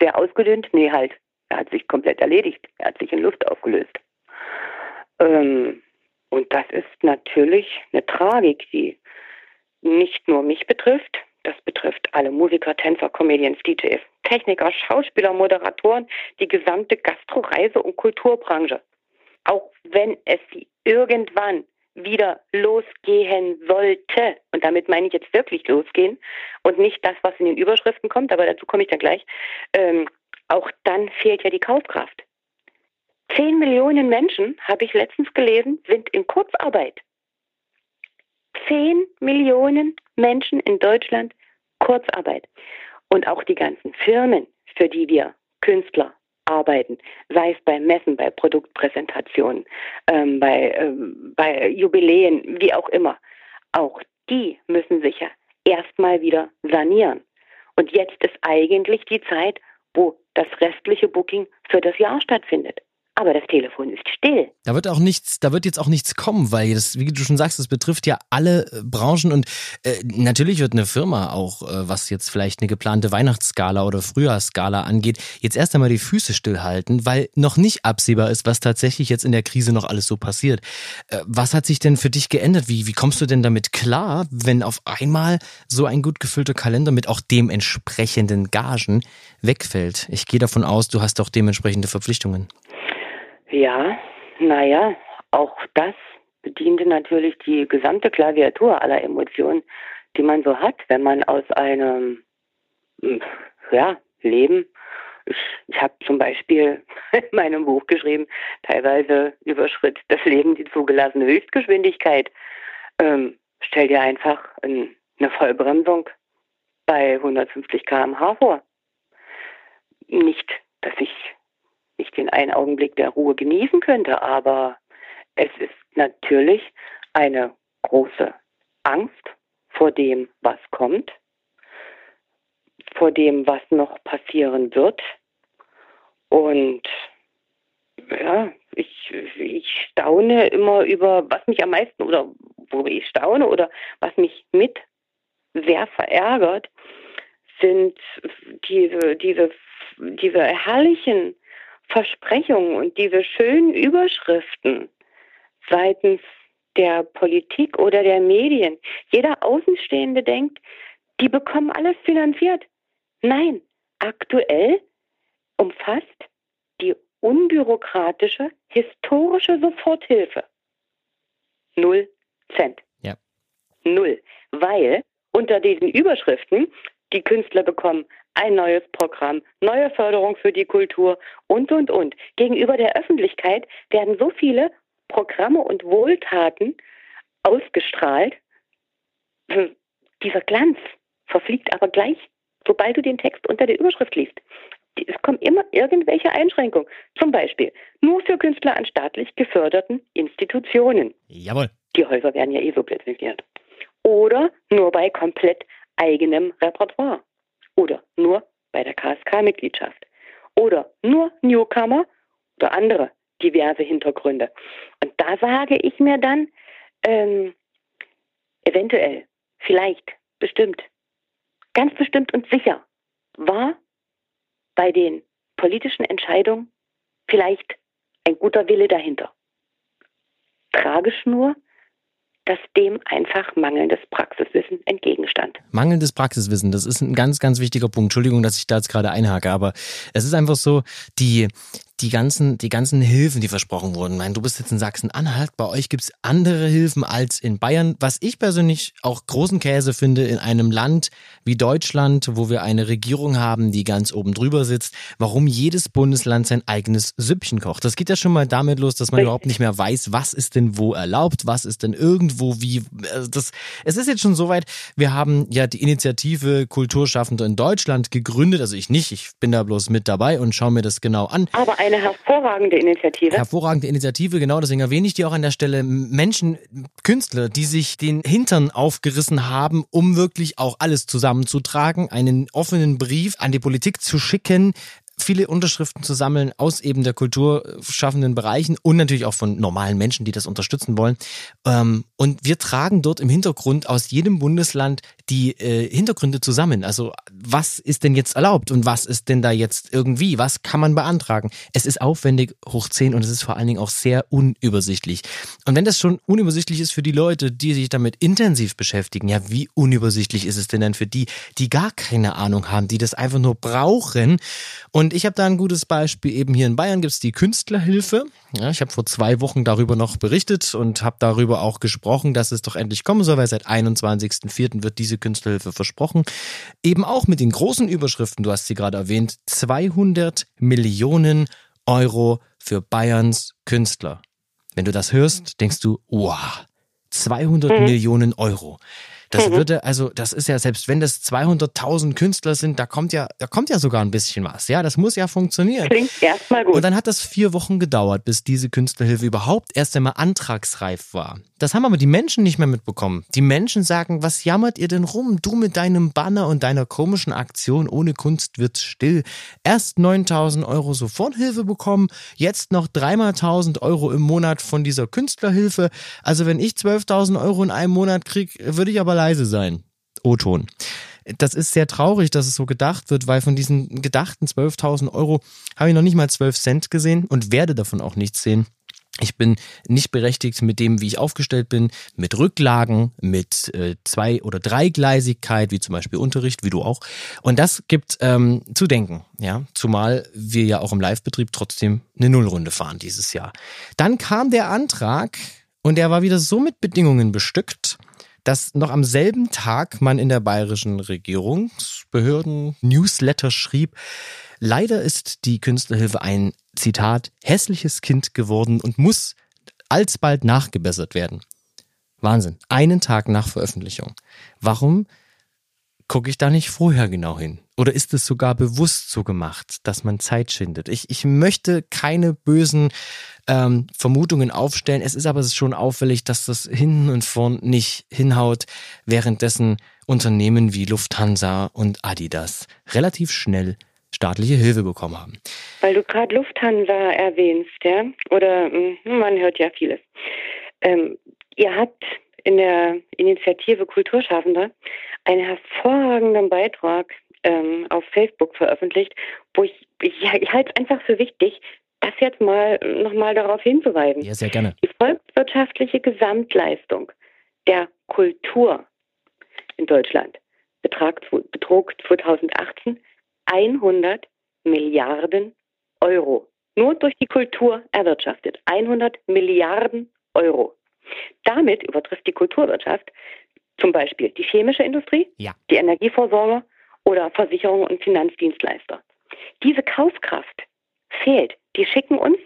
[SPEAKER 1] sehr ausgedünnt. Nee, halt. Er hat sich komplett erledigt. Er hat sich in Luft aufgelöst. Ähm, und das ist natürlich eine Tragik, die nicht nur mich betrifft, Das betrifft alle Musiker, Tänzer, Comedians, DJs, Techniker, Schauspieler, Moderatoren, die gesamte Gastro-, Reise- und Kulturbranche. Auch wenn es irgendwann wieder losgehen sollte, und damit meine ich jetzt wirklich losgehen und nicht das, was in den Überschriften kommt, aber dazu komme ich dann gleich, ähm, auch dann fehlt ja die Kaufkraft. Zehn Millionen Menschen, habe ich letztens gelesen, sind in Kurzarbeit. Zehn Millionen Menschen in Deutschland Kurzarbeit. Und auch die ganzen Firmen, für die wir Künstler arbeiten, sei es bei Messen, bei Produktpräsentationen, ähm, bei, ähm, bei Jubiläen, wie auch immer, auch die müssen sich ja erstmal wieder sanieren. Und jetzt ist eigentlich die Zeit, wo das restliche Booking für das Jahr stattfindet aber das Telefon ist still.
[SPEAKER 2] Da wird auch nichts, da wird jetzt auch nichts kommen, weil das, wie du schon sagst, das betrifft ja alle äh, Branchen und äh, natürlich wird eine Firma auch, äh, was jetzt vielleicht eine geplante Weihnachtsskala oder Frühjahrsskala angeht, jetzt erst einmal die Füße stillhalten, weil noch nicht absehbar ist, was tatsächlich jetzt in der Krise noch alles so passiert. Äh, was hat sich denn für dich geändert? Wie, wie kommst du denn damit klar, wenn auf einmal so ein gut gefüllter Kalender mit auch dementsprechenden Gagen wegfällt? Ich gehe davon aus, du hast auch dementsprechende Verpflichtungen.
[SPEAKER 1] Ja, naja, auch das bediente natürlich die gesamte Klaviatur aller Emotionen, die man so hat, wenn man aus einem hm, ja, Leben, ich, ich habe zum Beispiel in meinem Buch geschrieben, teilweise überschritt das Leben die zugelassene Höchstgeschwindigkeit. Ähm, stell dir einfach ein, eine Vollbremsung bei 150 km/h vor. Nicht, dass ich nicht den einen Augenblick der Ruhe genießen könnte, aber es ist natürlich eine große Angst vor dem, was kommt, vor dem, was noch passieren wird. Und ja, ich, ich staune immer über, was mich am meisten oder wo ich staune oder was mich mit sehr verärgert, sind diese, diese, diese herrlichen Versprechungen und diese schönen Überschriften seitens der Politik oder der Medien. Jeder Außenstehende denkt, die bekommen alles finanziert. Nein, aktuell umfasst die unbürokratische historische Soforthilfe null Cent.
[SPEAKER 2] Ja.
[SPEAKER 1] Null. Weil unter diesen Überschriften die Künstler bekommen ein neues Programm, neue Förderung für die Kultur und, und, und. Gegenüber der Öffentlichkeit werden so viele Programme und Wohltaten ausgestrahlt. Dieser Glanz verfliegt aber gleich, sobald du den Text unter der Überschrift liest. Es kommen immer irgendwelche Einschränkungen. Zum Beispiel nur für Künstler an staatlich geförderten Institutionen.
[SPEAKER 2] Jawohl.
[SPEAKER 1] Die Häuser werden ja eh so subventioniert. Oder nur bei komplett eigenem Repertoire oder nur bei der KSK-Mitgliedschaft oder nur Newcomer oder andere diverse Hintergründe. Und da sage ich mir dann, ähm, eventuell, vielleicht, bestimmt, ganz bestimmt und sicher, war bei den politischen Entscheidungen vielleicht ein guter Wille dahinter. Tragisch nur, dass dem einfach mangelndes Praxiswissen entgegenstand.
[SPEAKER 2] Mangelndes Praxiswissen, das ist ein ganz, ganz wichtiger Punkt. Entschuldigung, dass ich da jetzt gerade einhake, aber es ist einfach so, die, die ganzen, die ganzen Hilfen, die versprochen wurden. Ich meine, du bist jetzt in Sachsen-Anhalt, bei euch gibt's andere Hilfen als in Bayern, was ich persönlich auch großen Käse finde in einem Land wie Deutschland, wo wir eine Regierung haben, die ganz oben drüber sitzt, warum jedes Bundesland sein eigenes Süppchen kocht. Das geht ja schon mal damit los, dass man Richtig. überhaupt nicht mehr weiß, was ist denn wo erlaubt, was ist denn irgendwo wie. Also das, es ist jetzt schon soweit, wir haben ja die Initiative Kulturschaffende in Deutschland gegründet, also ich nicht, ich bin da bloß mit dabei und schaue mir das genau an.
[SPEAKER 1] Aber eine hervorragende Initiative.
[SPEAKER 2] Hervorragende Initiative, genau, deswegen erwähne ich die auch an der Stelle. Menschen, Künstler, die sich den Hintern aufgerissen haben, um wirklich auch alles zusammenzutragen, einen offenen Brief an die Politik zu schicken, viele Unterschriften zu sammeln aus eben der kulturschaffenden Bereichen und natürlich auch von normalen Menschen, die das unterstützen wollen. Ähm, und wir tragen dort im Hintergrund aus jedem Bundesland die äh, Hintergründe zusammen. Also was ist denn jetzt erlaubt und was ist denn da jetzt irgendwie? Was kann man beantragen? Es ist aufwendig hoch 10 und es ist vor allen Dingen auch sehr unübersichtlich. Und wenn das schon unübersichtlich ist für die Leute, die sich damit intensiv beschäftigen, ja, wie unübersichtlich ist es denn dann für die, die gar keine Ahnung haben, die das einfach nur brauchen? Und ich habe da ein gutes Beispiel. Eben hier in Bayern gibt's die Künstlerhilfe. Ja, ich habe vor zwei Wochen darüber noch berichtet und habe darüber auch gesprochen, dass es doch endlich kommen soll, weil seit 21.04. wird diese Künstlerhilfe versprochen. Eben auch mit den großen Überschriften, du hast sie gerade erwähnt, 200 Millionen Euro für Bayerns Künstler. Wenn du das hörst, denkst du, wow, 200 mhm. Millionen Euro. Das mhm. würde, also, das ist ja, selbst wenn das 200.000 Künstler sind, da kommt ja, da kommt ja sogar ein bisschen was. Ja, das muss ja funktionieren.
[SPEAKER 1] Klingt erstmal gut.
[SPEAKER 2] Und dann hat das vier Wochen gedauert, bis diese Künstlerhilfe überhaupt erst einmal antragsreif war. Das haben aber die Menschen nicht mehr mitbekommen. Die Menschen sagen, was jammert ihr denn rum? Du mit deinem Banner und deiner komischen Aktion ohne Kunst wird's still. Erst 9000 Euro Soforthilfe bekommen, jetzt noch dreimal 1000 Euro im Monat von dieser Künstlerhilfe. Also wenn ich 12.000 Euro in einem Monat krieg, würde ich aber leise sein. O-Ton. Das ist sehr traurig, dass es so gedacht wird, weil von diesen gedachten 12.000 Euro habe ich noch nicht mal 12 Cent gesehen und werde davon auch nichts sehen. Ich bin nicht berechtigt mit dem, wie ich aufgestellt bin, mit Rücklagen, mit äh, zwei- oder dreigleisigkeit, wie zum Beispiel Unterricht, wie du auch. Und das gibt ähm, zu denken, ja. Zumal wir ja auch im Live-Betrieb trotzdem eine Nullrunde fahren dieses Jahr. Dann kam der Antrag und der war wieder so mit Bedingungen bestückt, dass noch am selben Tag man in der bayerischen Regierungsbehörden Newsletter schrieb, leider ist die Künstlerhilfe ein Zitat hässliches Kind geworden und muss alsbald nachgebessert werden. Wahnsinn. Einen Tag nach Veröffentlichung. Warum gucke ich da nicht vorher genau hin? Oder ist es sogar bewusst so gemacht, dass man Zeit schindet? Ich, ich möchte keine bösen ähm, Vermutungen aufstellen. Es ist aber schon auffällig, dass das hinten und vorn nicht hinhaut, währenddessen Unternehmen wie Lufthansa und Adidas relativ schnell staatliche Hilfe bekommen haben.
[SPEAKER 1] Weil du gerade Lufthansa erwähnst, ja? Oder hm, man hört ja vieles. Ähm, ihr habt in der Initiative Kulturschaffende einen hervorragenden Beitrag ähm, auf Facebook veröffentlicht, wo ich, ich, ich halte es einfach für wichtig, das jetzt mal nochmal darauf hinzuweisen.
[SPEAKER 2] Ja, sehr gerne.
[SPEAKER 1] Die volkswirtschaftliche Gesamtleistung der Kultur in Deutschland betrag, betrug 2018 100 Milliarden Euro. Nur durch die Kultur erwirtschaftet. 100 Milliarden Euro. Damit übertrifft die Kulturwirtschaft zum Beispiel die chemische Industrie, ja. die Energieversorger oder Versicherungen und Finanzdienstleister. Diese Kaufkraft fehlt. Die schicken uns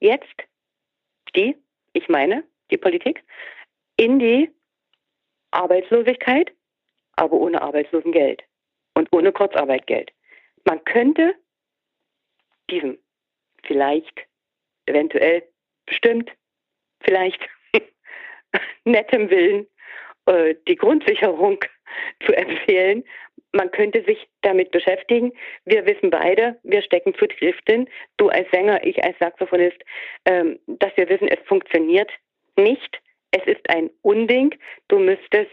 [SPEAKER 1] jetzt, die, ich meine, die Politik, in die Arbeitslosigkeit, aber ohne Arbeitslosengeld und ohne Kurzarbeitgeld. Man könnte diesem vielleicht, eventuell, bestimmt, vielleicht nettem Willen äh, die Grundsicherung zu empfehlen. Man könnte sich damit beschäftigen. Wir wissen beide, wir stecken zu tief drin. Du als Sänger, ich als Saxophonist, ähm, dass wir wissen, es funktioniert nicht. Es ist ein Unding. Du müsstest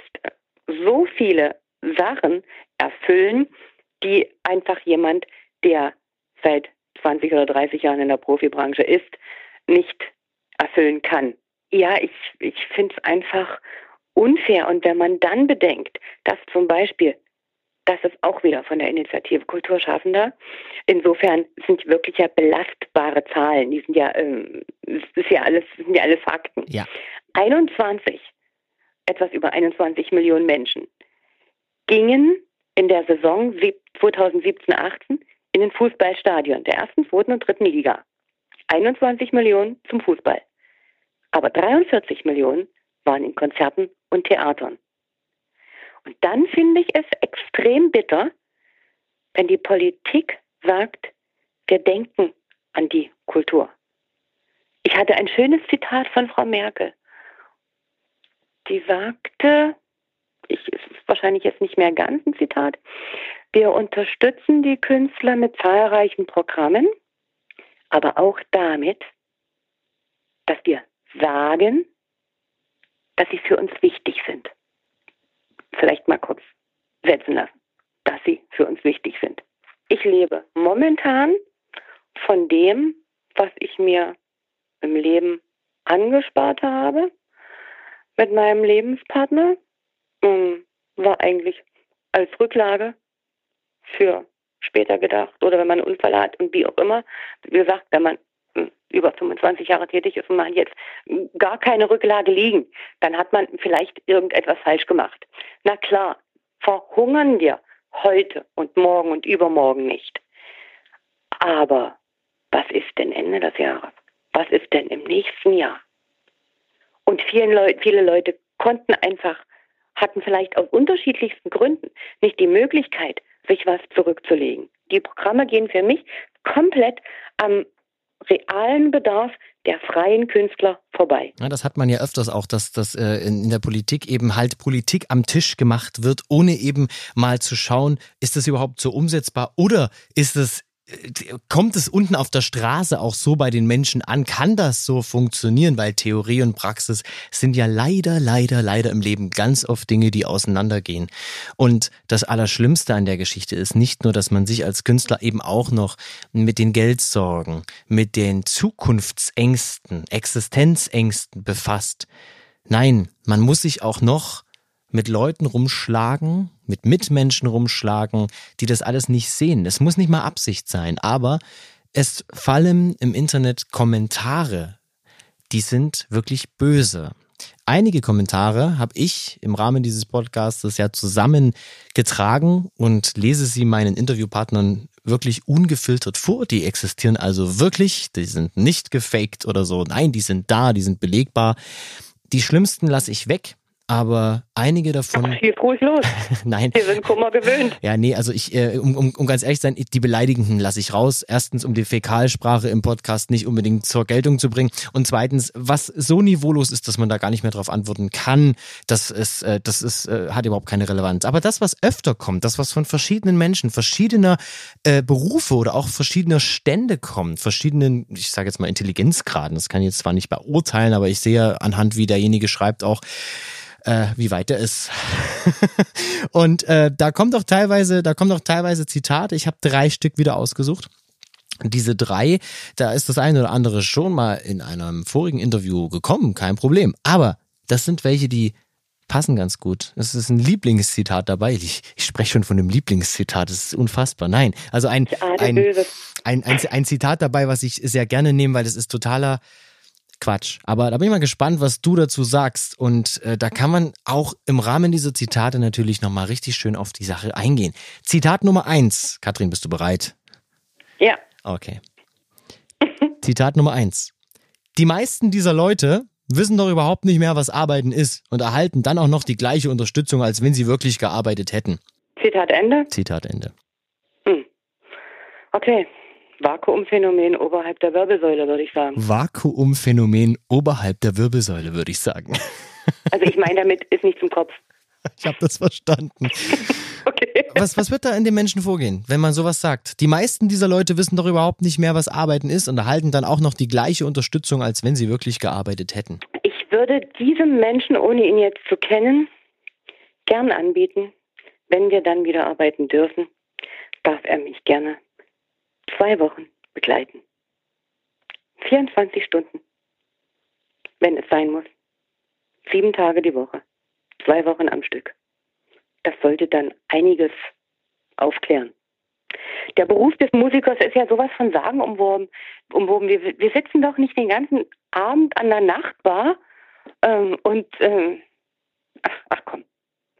[SPEAKER 1] so viele Sachen erfüllen, die einfach jemand, der seit 20 oder 30 Jahren in der Profibranche ist, nicht erfüllen kann. Ja, ich, ich finde es einfach unfair. Und wenn man dann bedenkt, dass zum Beispiel, das ist auch wieder von der Initiative Kulturschaffender, insofern sind wirklich ja belastbare Zahlen, die sind ja, ähm, ist ja alles, sind ja alles Fakten.
[SPEAKER 2] Ja.
[SPEAKER 1] 21, etwas über 21 Millionen Menschen gingen in der Saison 2017-18 in den Fußballstadion der ersten, zweiten und dritten Liga. 21 Millionen zum Fußball. Aber 43 Millionen waren in Konzerten und Theatern. Und dann finde ich es extrem bitter, wenn die Politik sagt, wir denken an die Kultur. Ich hatte ein schönes Zitat von Frau Merkel. Die sagte, ich, wahrscheinlich jetzt nicht mehr ganz ein Zitat, Wir unterstützen die Künstler mit zahlreichen Programmen, aber auch damit, dass wir sagen, dass sie für uns wichtig sind. Vielleicht mal kurz setzen lassen, dass sie für uns wichtig sind. Ich lebe momentan von dem, was ich mir im Leben angespart habe mit meinem Lebenspartner. Ähm, war eigentlich als Rücklage für später gedacht oder wenn man einen Unfall hat und wie auch immer. Wie gesagt, wenn man hm, über 25 Jahre tätig ist und man jetzt gar keine Rücklage liegen, dann hat man vielleicht irgendetwas falsch gemacht. Na klar, verhungern wir heute und morgen und übermorgen nicht. Aber was ist denn Ende des Jahres? Was ist denn im nächsten Jahr? Und vielen Leut, viele Leute konnten einfach, hatten vielleicht aus unterschiedlichsten Gründen nicht die Möglichkeit, sich was zurückzulegen. Die Programme gehen für mich komplett am realen Bedarf der freien Künstler vorbei.
[SPEAKER 2] Ja, das hat man ja öfters auch, dass das äh, in, der Politik eben halt Politik am Tisch gemacht wird, ohne eben mal zu schauen, ist das überhaupt so umsetzbar oder ist es kommt es unten auf der Straße auch so bei den Menschen an? Kann das so funktionieren? Weil Theorie und Praxis sind ja leider, leider, leider im Leben ganz oft Dinge, die auseinandergehen. Und das Allerschlimmste an der Geschichte ist nicht nur, dass man sich als Künstler eben auch noch mit den Geldsorgen, mit den Zukunftsängsten, Existenzängsten befasst. Nein, man muss sich auch noch mit Leuten rumschlagen, mit Mitmenschen rumschlagen, die das alles nicht sehen. Es muss nicht mal Absicht sein, aber es fallen im Internet Kommentare, die sind wirklich böse. Einige Kommentare habe ich im Rahmen dieses Podcasts ja zusammengetragen und lese sie meinen Interviewpartnern wirklich ungefiltert vor. Die existieren also wirklich, die sind nicht gefaked oder so. Nein, die sind da, die sind belegbar. Die schlimmsten lasse ich weg, aber einige davon.
[SPEAKER 1] Schieß ruhig los.
[SPEAKER 2] Nein.
[SPEAKER 1] Wir sind Kummer gewöhnt.
[SPEAKER 2] Ja, nee, also ich, äh, um, um, um ganz ehrlich zu sein, die Beleidigenden lasse ich raus. Erstens, um die Fäkalsprache im Podcast nicht unbedingt zur Geltung zu bringen. Und zweitens, was so niveaulos ist, dass man da gar nicht mehr drauf antworten kann, das ist, äh, das ist, äh, hat überhaupt keine Relevanz. Aber das, was öfter kommt, das, was von verschiedenen Menschen, verschiedener äh, Berufe oder auch verschiedener Stände kommt, verschiedenen, ich sage jetzt mal Intelligenzgraden, das kann ich jetzt zwar nicht beurteilen, aber ich sehe anhand, wie derjenige schreibt, auch, äh, wie weit er ist. und äh, da kommt auch teilweise, da kommt auch teilweise Zitate. Ich habe drei Stück wieder ausgesucht. Diese drei, da ist das eine oder andere schon mal in einem vorigen Interview gekommen, kein Problem. Aber das sind welche, die passen ganz gut. Es ist ein Lieblingszitat dabei. Ich, ich spreche schon von einem Lieblingszitat. Das ist unfassbar. Nein, also ein, ein, ein, ein, ein Zitat dabei, was ich sehr gerne nehme, weil das ist totaler Quatsch. Aber da bin ich mal gespannt, was du dazu sagst. Und äh, da kann man auch im Rahmen dieser Zitate natürlich nochmal richtig schön auf die Sache eingehen. Zitat Nummer eins. Katrin, bist du bereit?
[SPEAKER 1] Ja.
[SPEAKER 2] Okay. Zitat Nummer eins. Die meisten dieser Leute wissen doch überhaupt nicht mehr, was Arbeiten ist und erhalten dann auch noch die gleiche Unterstützung, als wenn sie wirklich gearbeitet hätten.
[SPEAKER 1] Zitat Ende?
[SPEAKER 2] Zitat Ende.
[SPEAKER 1] Hm. Okay. Vakuumphänomen oberhalb der Wirbelsäule, würde ich sagen.
[SPEAKER 2] Vakuumphänomen oberhalb der Wirbelsäule, würde ich sagen.
[SPEAKER 1] Also ich meine damit ist nicht zum Kopf.
[SPEAKER 2] Ich habe das verstanden.
[SPEAKER 1] okay.
[SPEAKER 2] Was, was wird da in den Menschen vorgehen, wenn man sowas sagt? Die meisten dieser Leute wissen doch überhaupt nicht mehr, was Arbeiten ist und erhalten dann auch noch die gleiche Unterstützung, als wenn sie wirklich gearbeitet hätten.
[SPEAKER 1] Ich würde diesem Menschen, ohne ihn jetzt zu kennen, gern anbieten, wenn wir dann wieder arbeiten dürfen, darf er mich gerne zwei Wochen begleiten. 24 Stunden, wenn es sein muss. Sieben Tage die Woche, zwei Wochen am Stück. Das sollte dann einiges aufklären. Der Beruf des Musikers ist ja sowas von Sagen umworben. umworben. Wir, wir sitzen doch nicht den ganzen Abend an der Nachtbar ähm, und ähm, ach, ach komm,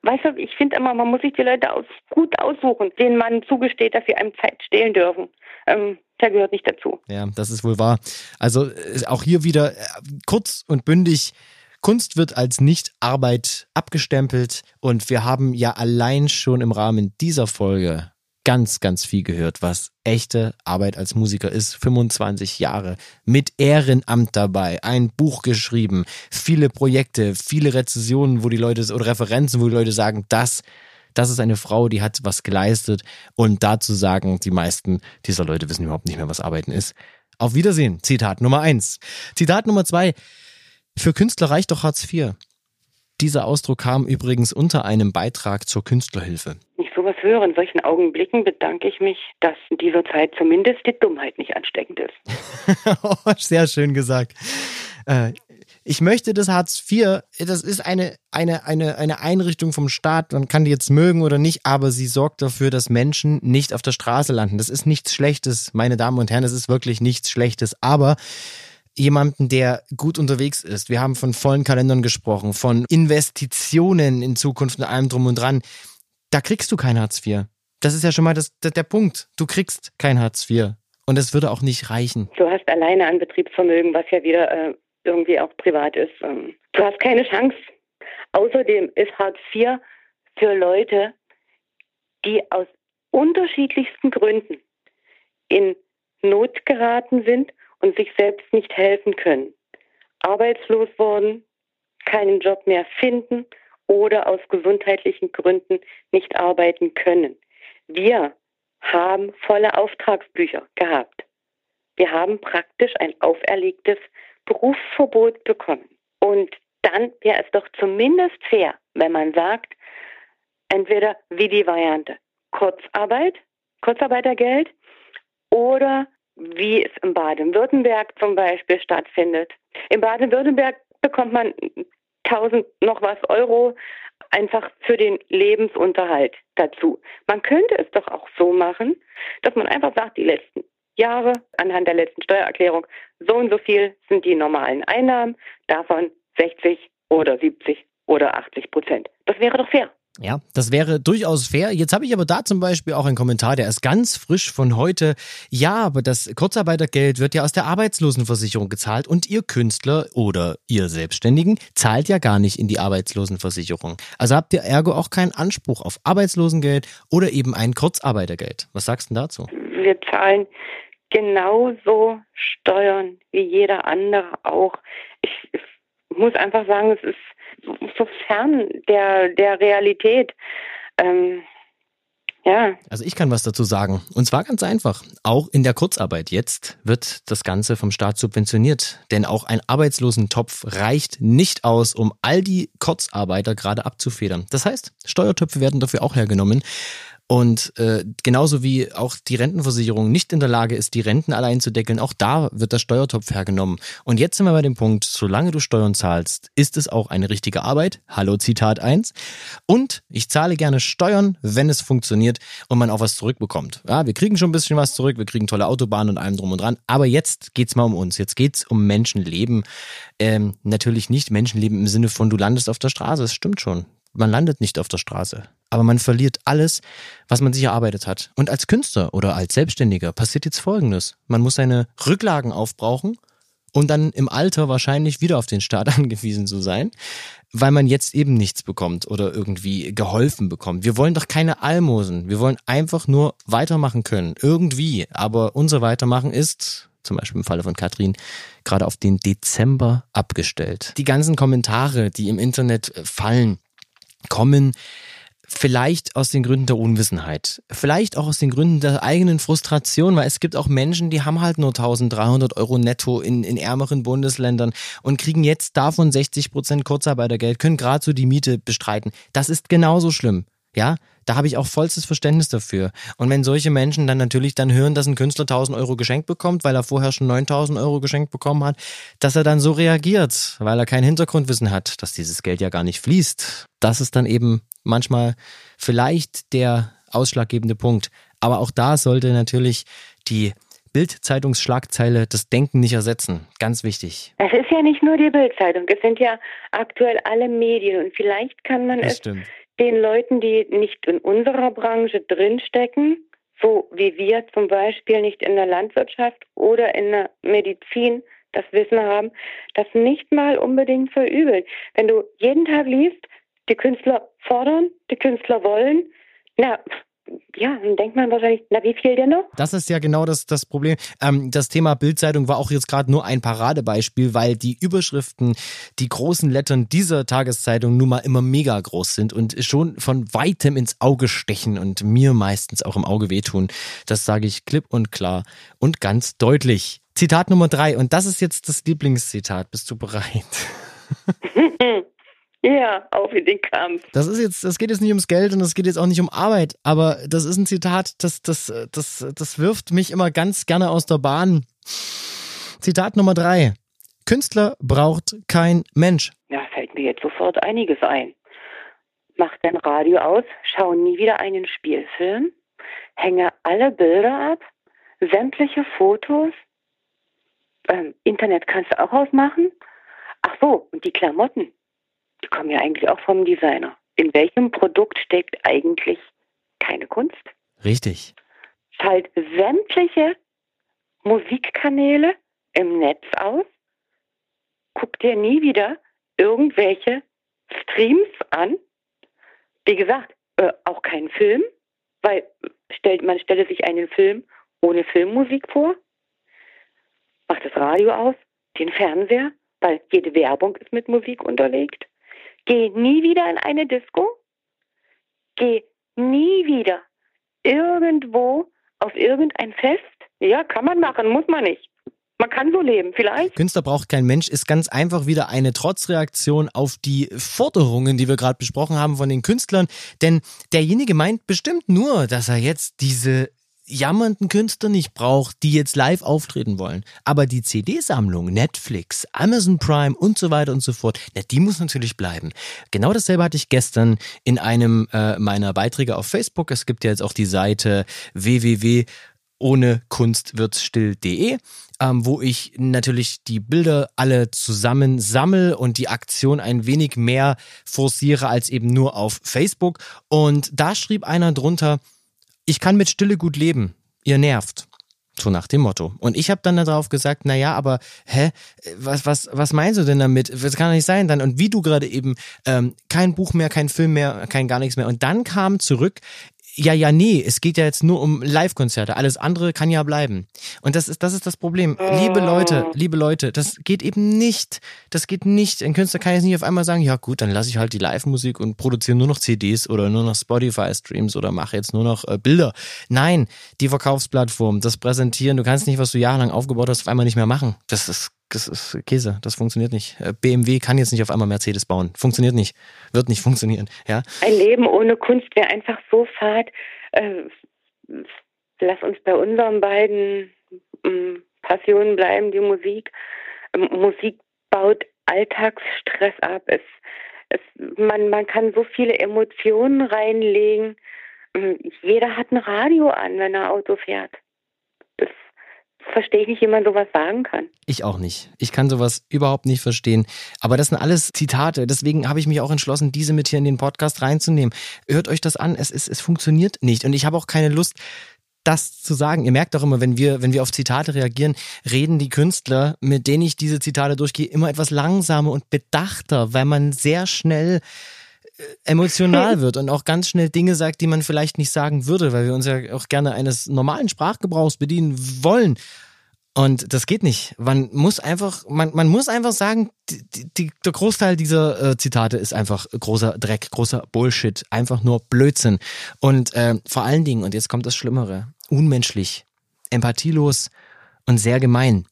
[SPEAKER 1] Weißt du, ich finde immer, man muss sich die Leute aus, gut aussuchen, denen man zugesteht, dass sie einem Zeit stehlen dürfen. Ähm, der gehört nicht dazu.
[SPEAKER 2] Ja, das ist wohl wahr. Also auch hier wieder äh, kurz und bündig. Kunst wird als Nicht-Arbeit abgestempelt und wir haben ja allein schon im Rahmen dieser Folge ganz, ganz viel gehört, was echte Arbeit als Musiker ist. 25 Jahre mit Ehrenamt dabei, ein Buch geschrieben, viele Projekte, viele Rezensionen, wo die Leute oder Referenzen, wo die Leute sagen, das Das ist eine Frau, die hat was geleistet und dazu sagen die meisten dieser Leute wissen überhaupt nicht mehr, was Arbeiten ist. Auf Wiedersehen. Zitat Nummer eins. Zitat Nummer zwei. Für Künstler reicht doch Hartz IV. Dieser Ausdruck kam übrigens unter einem Beitrag zur Künstlerhilfe.
[SPEAKER 1] Wenn ich sowas höre, in solchen Augenblicken bedanke ich mich, dass in dieser Zeit zumindest die Dummheit nicht ansteckend ist.
[SPEAKER 2] Sehr schön gesagt. Äh, ich möchte das Hartz IV, das ist eine, eine, eine, eine Einrichtung vom Staat, man kann die jetzt mögen oder nicht, aber sie sorgt dafür, dass Menschen nicht auf der Straße landen. Das ist nichts Schlechtes, meine Damen und Herren, das ist wirklich nichts Schlechtes, aber jemanden, der gut unterwegs ist. Wir haben von vollen Kalendern gesprochen, von Investitionen in Zukunft und allem drum und dran. Da kriegst du kein Hartz IV. Das ist ja schon mal das, der, der Punkt. Du kriegst kein Hartz IV. Und es würde auch nicht reichen.
[SPEAKER 1] Du hast alleine ein Betriebsvermögen, was ja wieder äh, irgendwie auch privat ist. Ähm, du hast keine Chance. Außerdem ist Hartz IV für Leute, die aus unterschiedlichsten Gründen in Not geraten sind und sich selbst nicht helfen können, arbeitslos worden, keinen Job mehr finden oder aus gesundheitlichen Gründen nicht arbeiten können. Wir haben volle Auftragsbücher gehabt. Wir haben praktisch ein auferlegtes Berufsverbot bekommen. Und dann wäre es doch zumindest fair, wenn man sagt, entweder wie die Variante Kurzarbeit, Kurzarbeitergeld oder wie es in Baden-Württemberg zum Beispiel stattfindet. In Baden-Württemberg bekommt man 1000 noch was Euro einfach für den Lebensunterhalt dazu. Man könnte es doch auch so machen, dass man einfach sagt, die letzten Jahre anhand der letzten Steuererklärung, so und so viel sind die normalen Einnahmen, davon 60 oder 70 oder 80 Prozent. Das wäre doch fair.
[SPEAKER 2] Ja, das wäre durchaus fair. Jetzt habe ich aber da zum Beispiel auch einen Kommentar, der ist ganz frisch von heute. Ja, aber das Kurzarbeitergeld wird ja aus der Arbeitslosenversicherung gezahlt und ihr Künstler oder ihr Selbstständigen zahlt ja gar nicht in die Arbeitslosenversicherung. Also habt ihr ergo auch keinen Anspruch auf Arbeitslosengeld oder eben ein Kurzarbeitergeld. Was sagst du dazu?
[SPEAKER 1] Wir zahlen genauso Steuern wie jeder andere auch. Ich, ich muss einfach sagen, es ist so fern der, der Realität. Ähm, ja.
[SPEAKER 2] Also ich kann was dazu sagen. Und zwar ganz einfach. Auch in der Kurzarbeit jetzt wird das Ganze vom Staat subventioniert. Denn auch ein Arbeitslosentopf reicht nicht aus, um all die Kurzarbeiter gerade abzufedern. Das heißt, Steuertöpfe werden dafür auch hergenommen. Und äh, genauso wie auch die Rentenversicherung nicht in der Lage ist, die Renten allein zu deckeln, auch da wird der Steuertopf hergenommen. Und jetzt sind wir bei dem Punkt, solange du Steuern zahlst, ist es auch eine richtige Arbeit. Hallo Zitat 1. Und ich zahle gerne Steuern, wenn es funktioniert und man auch was zurückbekommt. Ja, wir kriegen schon ein bisschen was zurück, wir kriegen tolle Autobahnen und allem drum und dran. Aber jetzt geht's mal um uns. Jetzt geht's um Menschenleben. Ähm, natürlich nicht Menschenleben im Sinne von, du landest auf der Straße. Das stimmt schon. Man landet nicht auf der Straße aber man verliert alles, was man sich erarbeitet hat. Und als Künstler oder als Selbstständiger passiert jetzt Folgendes. Man muss seine Rücklagen aufbrauchen und dann im Alter wahrscheinlich wieder auf den Staat angewiesen zu sein, weil man jetzt eben nichts bekommt oder irgendwie geholfen bekommt. Wir wollen doch keine Almosen. Wir wollen einfach nur weitermachen können. Irgendwie. Aber unser Weitermachen ist, zum Beispiel im Falle von Katrin, gerade auf den Dezember abgestellt. Die ganzen Kommentare, die im Internet fallen, kommen Vielleicht aus den Gründen der Unwissenheit. Vielleicht auch aus den Gründen der eigenen Frustration, weil es gibt auch Menschen, die haben halt nur 1300 Euro netto in, in ärmeren Bundesländern und kriegen jetzt davon 60 Prozent Kurzarbeitergeld, können gerade so die Miete bestreiten. Das ist genauso schlimm. Ja, da habe ich auch vollstes Verständnis dafür. Und wenn solche Menschen dann natürlich dann hören, dass ein Künstler 1000 Euro geschenkt bekommt, weil er vorher schon 9000 Euro geschenkt bekommen hat, dass er dann so reagiert, weil er kein Hintergrundwissen hat, dass dieses Geld ja gar nicht fließt. Das ist dann eben manchmal vielleicht der ausschlaggebende Punkt. Aber auch da sollte natürlich die Bild-Zeitungsschlagzeile das Denken nicht ersetzen. Ganz wichtig.
[SPEAKER 1] Es ist ja nicht nur die Bild-Zeitung, es sind ja aktuell alle Medien und vielleicht kann man das es stimmt. Den Leuten, die nicht in unserer Branche drinstecken, so wie wir zum Beispiel nicht in der Landwirtschaft oder in der Medizin das Wissen haben, das nicht mal unbedingt verübeln. Wenn du jeden Tag liest, die Künstler fordern, die Künstler wollen. Na, ja, dann denkt man wahrscheinlich, na, wie viel denn noch?
[SPEAKER 2] Das ist ja genau das, das Problem. Ähm, das Thema Bildzeitung war auch jetzt gerade nur ein Paradebeispiel, weil die Überschriften, die großen Lettern dieser Tageszeitung nun mal immer mega groß sind und schon von weitem ins Auge stechen und mir meistens auch im Auge wehtun. Das sage ich klipp und klar und ganz deutlich. Zitat Nummer drei, und das ist jetzt das Lieblingszitat. Bist du bereit?
[SPEAKER 1] Ja, auf in den Kampf.
[SPEAKER 2] Das ist jetzt, das geht jetzt nicht ums Geld und das geht jetzt auch nicht um Arbeit, aber das ist ein Zitat, das, das, das, das wirft mich immer ganz gerne aus der Bahn. Zitat Nummer drei. Künstler braucht kein Mensch.
[SPEAKER 1] Ja, fällt mir jetzt sofort einiges ein. Mach dein Radio aus, schau nie wieder einen Spielfilm, hänge alle Bilder ab, sämtliche Fotos, ähm, Internet kannst du auch ausmachen. Ach so, und die Klamotten die kommen ja eigentlich auch vom Designer. In welchem Produkt steckt eigentlich keine Kunst?
[SPEAKER 2] Richtig.
[SPEAKER 1] Schalt sämtliche Musikkanäle im Netz aus. Guck dir nie wieder irgendwelche Streams an. Wie gesagt, äh, auch kein Film, weil stellt, man stelle sich einen Film ohne Filmmusik vor. Macht das Radio aus, den Fernseher, weil jede Werbung ist mit Musik unterlegt. Geh nie wieder in eine Disco. Geh nie wieder irgendwo auf irgendein Fest. Ja, kann man machen, muss man nicht. Man kann so leben, vielleicht.
[SPEAKER 2] Künstler braucht kein Mensch ist ganz einfach wieder eine Trotzreaktion auf die Forderungen, die wir gerade besprochen haben von den Künstlern. Denn derjenige meint bestimmt nur, dass er jetzt diese jammernden Künstler nicht braucht, die jetzt live auftreten wollen. Aber die CD-Sammlung, Netflix, Amazon Prime und so weiter und so fort, na, die muss natürlich bleiben. Genau dasselbe hatte ich gestern in einem äh, meiner Beiträge auf Facebook. Es gibt ja jetzt auch die Seite www ohne Kunst wird's still.de, ähm, wo ich natürlich die Bilder alle zusammen sammel und die Aktion ein wenig mehr forciere als eben nur auf Facebook. Und da schrieb einer drunter, ich kann mit Stille gut leben. Ihr nervt. So nach dem Motto. Und ich habe dann darauf gesagt, na ja, aber hä, was, was, was meinst du denn damit? Das kann doch nicht sein dann. Und wie du gerade eben, ähm, kein Buch mehr, kein Film mehr, kein gar nichts mehr. Und dann kam zurück, ja, ja, nee, es geht ja jetzt nur um Live-Konzerte. Alles andere kann ja bleiben. Und das ist, das ist das Problem. Liebe Leute, oh. liebe Leute, das geht eben nicht. Das geht nicht. Ein Künstler kann jetzt nicht auf einmal sagen, ja gut, dann lasse ich halt die Live-Musik und produziere nur noch CDs oder nur noch Spotify-Streams oder mache jetzt nur noch äh, Bilder. Nein, die Verkaufsplattform, das Präsentieren, du kannst nicht, was du jahrelang aufgebaut hast, auf einmal nicht mehr machen. Das ist das ist Käse, das funktioniert nicht. Äh, BMW kann jetzt nicht auf einmal Mercedes bauen. Funktioniert nicht. Wird nicht funktionieren. Ja?
[SPEAKER 1] Ein Leben ohne Kunst wäre einfach so fad. Äh, lass uns bei unseren beiden äh, Passionen bleiben, die Musik. Ähm, Musik baut Alltagsstress ab. Es, es, man, man kann so viele Emotionen reinlegen. Ähm, jeder hat ein Radio an, wenn er Auto fährt verstehe ich nicht, wie man sowas sagen kann.
[SPEAKER 2] Ich auch nicht. Ich kann sowas überhaupt nicht verstehen. Aber das sind alles Zitate. Deswegen habe ich mich auch entschlossen, diese mit hier in den Podcast reinzunehmen. Hört euch das an. Es, es, es funktioniert nicht. Und ich habe auch keine Lust, das zu sagen. Ihr merkt doch immer, wenn wir, wenn wir auf Zitate reagieren, reden die Künstler, mit denen ich diese Zitate durchgehe, immer etwas langsamer und bedachter, weil man sehr schnell emotional wird und auch ganz schnell Dinge sagt, die man vielleicht nicht sagen würde, weil wir uns ja auch gerne eines normalen Sprachgebrauchs bedienen wollen. Und das geht nicht. Man muss einfach, man, man muss einfach sagen, die, die, der Großteil dieser äh, Zitate ist einfach großer Dreck, großer Bullshit, einfach nur Blödsinn. Und äh, vor allen Dingen, und jetzt kommt das Schlimmere, unmenschlich, empathielos und sehr gemein.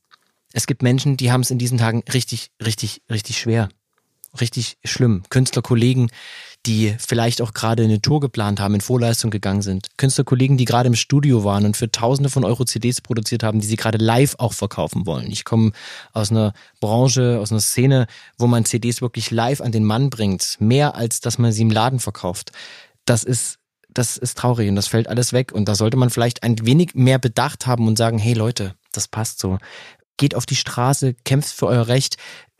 [SPEAKER 2] Es gibt Menschen, die haben es in diesen Tagen richtig, richtig, richtig schwer. Richtig schlimm. Künstlerkollegen, die vielleicht auch gerade eine Tour geplant haben, in Vorleistung gegangen sind. Künstlerkollegen, die gerade im Studio waren und für Tausende von Euro CDs produziert haben, die sie gerade live auch verkaufen wollen. Ich komme aus einer Branche, aus einer Szene, wo man CDs wirklich live an den Mann bringt. Mehr als, dass man sie im Laden verkauft. Das ist das ist traurig und das fällt alles weg. Und da sollte man vielleicht ein wenig mehr Bedacht haben und sagen, hey Leute, das passt so. Geht auf die Straße, kämpft für euer Recht.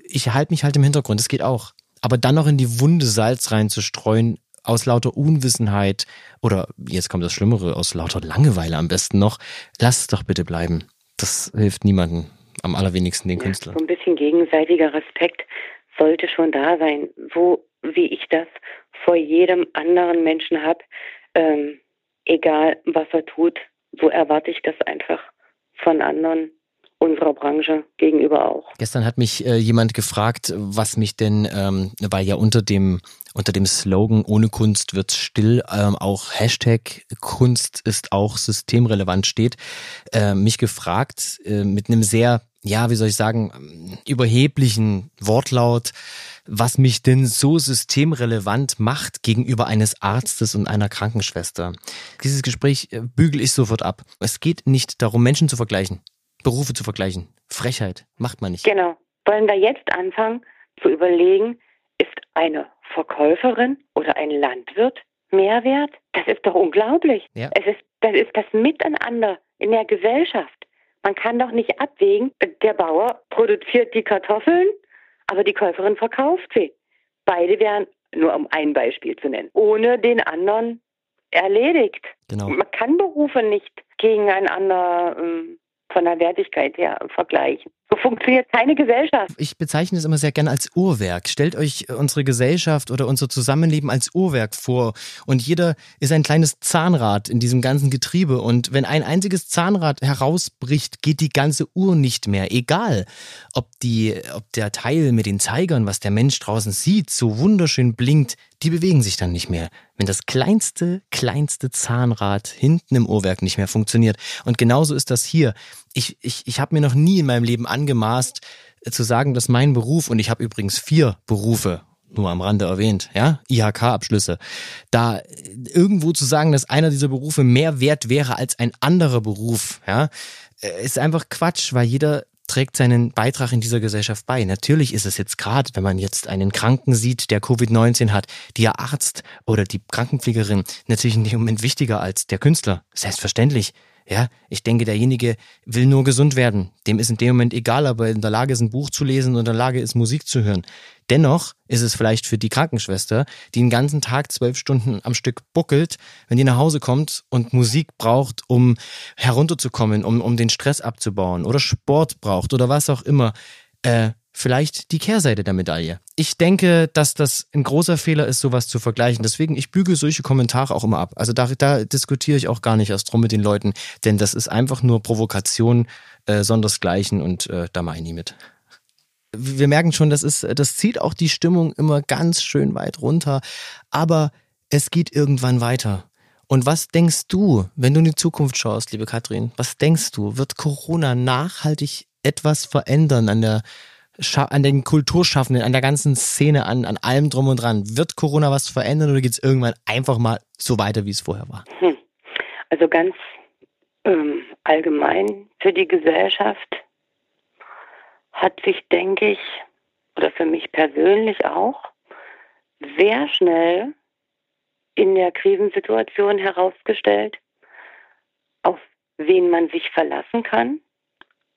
[SPEAKER 2] Ich halte mich halt im Hintergrund, das geht auch aber dann noch in die Wunde Salz reinzustreuen, aus lauter Unwissenheit oder jetzt kommt das Schlimmere, aus lauter Langeweile am besten noch, lass es doch bitte bleiben. Das hilft niemandem, am allerwenigsten den ja, Künstlern.
[SPEAKER 1] So ein bisschen gegenseitiger Respekt sollte schon da sein. So wie ich das vor jedem anderen Menschen habe, ähm, egal was er tut, so erwarte ich das einfach von anderen unserer Branche gegenüber auch.
[SPEAKER 2] Gestern hat mich äh, jemand gefragt, was mich denn, ähm, weil ja unter dem unter dem Slogan ohne Kunst wird still ähm, auch Hashtag Kunst ist auch systemrelevant steht, äh, mich gefragt äh, mit einem sehr ja, wie soll ich sagen, überheblichen Wortlaut, was mich denn so systemrelevant macht gegenüber eines Arztes und einer Krankenschwester. Dieses Gespräch äh, bügel ich sofort ab. Es geht nicht darum, Menschen zu vergleichen, Berufe zu vergleichen. Frechheit macht man nicht.
[SPEAKER 1] Genau. Wollen wir jetzt anfangen zu überlegen, ist eine Verkäuferin oder ein Landwirt mehr wert? Das ist doch unglaublich. Ja. Es ist, das ist das Miteinander in der Gesellschaft. Man kann doch nicht abwägen, der Bauer produziert die Kartoffeln, aber die Käuferin verkauft sie. Beide wären, nur um ein Beispiel zu nennen, ohne den anderen erledigt. Genau. Man kann Berufe nicht gegeneinander ähm, von der Wertigkeit her vergleichen. So funktioniert keine Gesellschaft.
[SPEAKER 2] Ich bezeichne es immer sehr gerne als Uhrwerk. Stellt euch unsere Gesellschaft oder unser Zusammenleben als Uhrwerk vor. Und jeder ist ein kleines Zahnrad in diesem ganzen Getriebe. Und wenn ein einziges Zahnrad herausbricht, geht die ganze Uhr nicht mehr. Egal, ob, die, ob der Teil mit den Zeigern, was der Mensch draußen sieht, so wunderschön blinkt, die bewegen sich dann nicht mehr. Wenn das kleinste, kleinste Zahnrad hinten im Uhrwerk nicht mehr funktioniert. Und genauso ist das hier. Ich, ich, ich habe mir noch nie in meinem Leben angemaßt, äh, zu sagen, dass mein Beruf, und ich habe übrigens vier Berufe, nur am Rande erwähnt, ja, IHK-Abschlüsse, da äh, irgendwo zu sagen, dass einer dieser Berufe mehr wert wäre als ein anderer Beruf, ja, äh, ist einfach Quatsch, weil jeder trägt seinen Beitrag in dieser Gesellschaft bei. Natürlich ist es jetzt gerade, wenn man jetzt einen Kranken sieht, der Covid-19 hat, der Arzt oder die Krankenpflegerin natürlich dem Moment wichtiger als der Künstler. Selbstverständlich. Ja, ich denke, derjenige will nur gesund werden. Dem ist in dem Moment egal, ob er in der Lage ist, ein Buch zu lesen und in der Lage ist, Musik zu hören. Dennoch ist es vielleicht für die Krankenschwester, die den ganzen Tag zwölf Stunden am Stück buckelt, wenn die nach Hause kommt und Musik braucht, um herunterzukommen, um, um den Stress abzubauen oder Sport braucht oder was auch immer, äh, vielleicht die Kehrseite der Medaille. Ich denke, dass das ein großer Fehler ist, sowas zu vergleichen. Deswegen, ich bügel solche Kommentare auch immer ab. Also da, da diskutiere ich auch gar nicht erst drum mit den Leuten, denn das ist einfach nur Provokation, äh, sondersgleichen und äh, da mache ich nie mit. Wir merken schon, das ist, das zieht auch die Stimmung immer ganz schön weit runter. Aber es geht irgendwann weiter. Und was denkst du, wenn du in die Zukunft schaust, liebe Katrin? Was denkst du? Wird Corona nachhaltig etwas verändern an der an den Kulturschaffenden, an der ganzen Szene, an, an allem drum und dran. Wird Corona was verändern oder geht es irgendwann einfach mal so weiter, wie es vorher war? Hm.
[SPEAKER 1] Also ganz ähm, allgemein für die Gesellschaft hat sich, denke ich, oder für mich persönlich auch, sehr schnell in der Krisensituation herausgestellt, auf wen man sich verlassen kann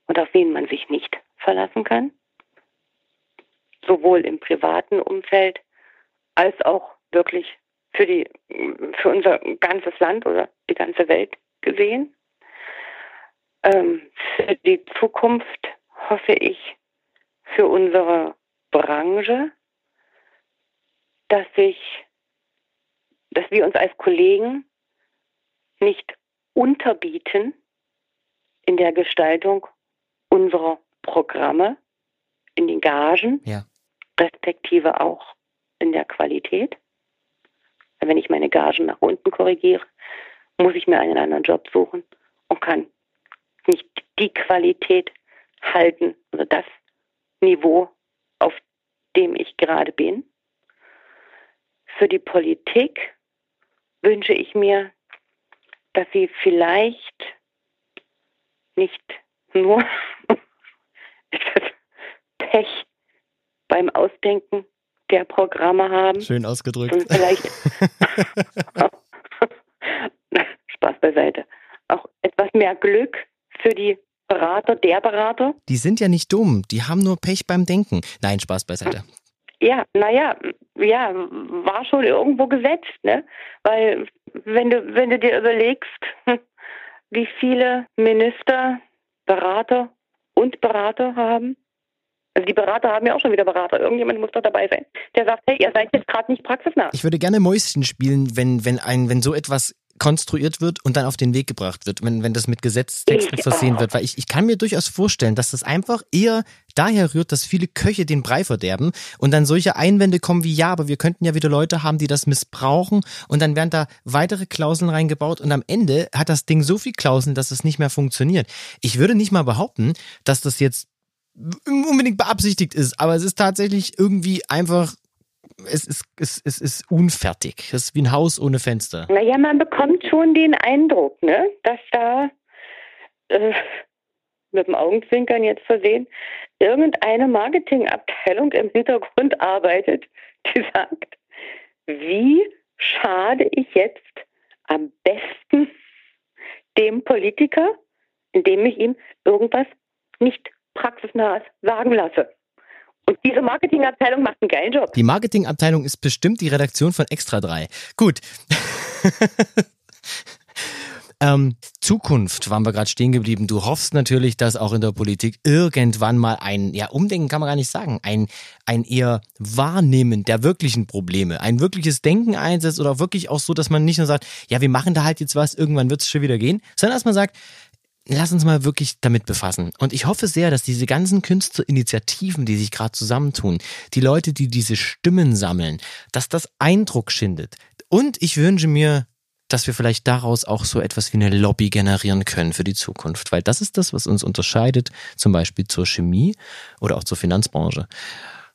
[SPEAKER 1] und auf wen man sich nicht verlassen kann sowohl im privaten Umfeld als auch wirklich für die für unser ganzes Land oder die ganze Welt gesehen. Ähm, für die Zukunft hoffe ich für unsere Branche, dass sich, dass wir uns als Kollegen nicht unterbieten in der Gestaltung unserer Programme, in den Gagen. Ja respektive auch in der Qualität. Wenn ich meine Gagen nach unten korrigiere, muss ich mir einen anderen Job suchen und kann nicht die Qualität halten oder das Niveau, auf dem ich gerade bin. Für die Politik wünsche ich mir, dass sie vielleicht nicht nur Pech beim Ausdenken der Programme haben.
[SPEAKER 2] Schön ausgedrückt.
[SPEAKER 1] Und vielleicht Spaß beiseite. Auch etwas mehr Glück für die Berater, der Berater.
[SPEAKER 2] Die sind ja nicht dumm, die haben nur Pech beim Denken. Nein, Spaß beiseite.
[SPEAKER 1] Ja, naja, ja, war schon irgendwo gesetzt, ne? Weil wenn du, wenn du dir überlegst, wie viele Minister, Berater und Berater haben, also die Berater haben ja auch schon wieder Berater. Irgendjemand muss doch dabei sein, der sagt, hey, ihr seid jetzt gerade nicht praxisnah.
[SPEAKER 2] Ich würde gerne Mäuschen spielen, wenn, wenn, ein, wenn so etwas konstruiert wird und dann auf den Weg gebracht wird, wenn, wenn das mit Gesetzestexten versehen wird. Weil ich, ich kann mir durchaus vorstellen, dass das einfach eher daher rührt, dass viele Köche den Brei verderben und dann solche Einwände kommen wie, ja, aber wir könnten ja wieder Leute haben, die das missbrauchen und dann werden da weitere Klauseln reingebaut und am Ende hat das Ding so viel Klauseln, dass es nicht mehr funktioniert. Ich würde nicht mal behaupten, dass das jetzt unbedingt beabsichtigt ist, aber es ist tatsächlich irgendwie einfach es ist, es, es ist unfertig. Es ist wie ein Haus ohne Fenster.
[SPEAKER 1] Naja, man bekommt schon den Eindruck, ne, dass da äh, mit dem Augenzwinkern jetzt versehen, irgendeine Marketingabteilung im Hintergrund arbeitet, die sagt, wie schade ich jetzt am besten dem Politiker, indem ich ihm irgendwas nicht praxisnahes sagen lasse. Und diese Marketingabteilung macht einen geilen Job.
[SPEAKER 2] Die Marketingabteilung ist bestimmt die Redaktion von Extra 3. Gut. ähm, Zukunft waren wir gerade stehen geblieben. Du hoffst natürlich, dass auch in der Politik irgendwann mal ein, ja, Umdenken kann man gar nicht sagen, ein, ein eher Wahrnehmen der wirklichen Probleme, ein wirkliches Denken einsetzt oder wirklich auch so, dass man nicht nur sagt, ja, wir machen da halt jetzt was, irgendwann wird es schon wieder gehen, sondern dass man sagt, lass uns mal wirklich damit befassen. Und ich hoffe sehr, dass diese ganzen Künstlerinitiativen, die sich gerade zusammentun, die Leute, die diese Stimmen sammeln, dass das Eindruck schindet. Und ich wünsche mir, dass wir vielleicht daraus auch so etwas wie eine Lobby generieren können für die Zukunft. Weil das ist das, was uns unterscheidet, zum Beispiel zur Chemie oder auch zur Finanzbranche.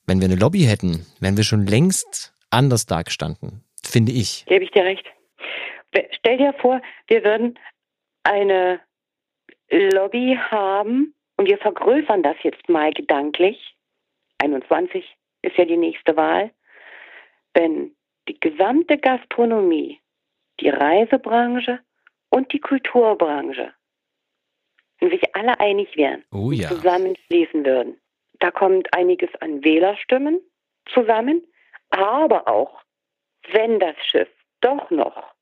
[SPEAKER 2] Wenn wir eine Lobby hätten, wären wir schon längst anders dargestanden, finde ich.
[SPEAKER 1] Gebe ich dir recht. Stell dir vor, wir würden eine Lobby haben und wir vergrößern das jetzt mal gedanklich. 21 ist ja die nächste Wahl. Wenn die gesamte Gastronomie, die Reisebranche und die Kulturbranche wenn sich alle einig wären
[SPEAKER 2] oh ja.
[SPEAKER 1] zusammenschließen würden. Da kommt einiges an Wählerstimmen zusammen, aber auch, wenn das Schiff doch noch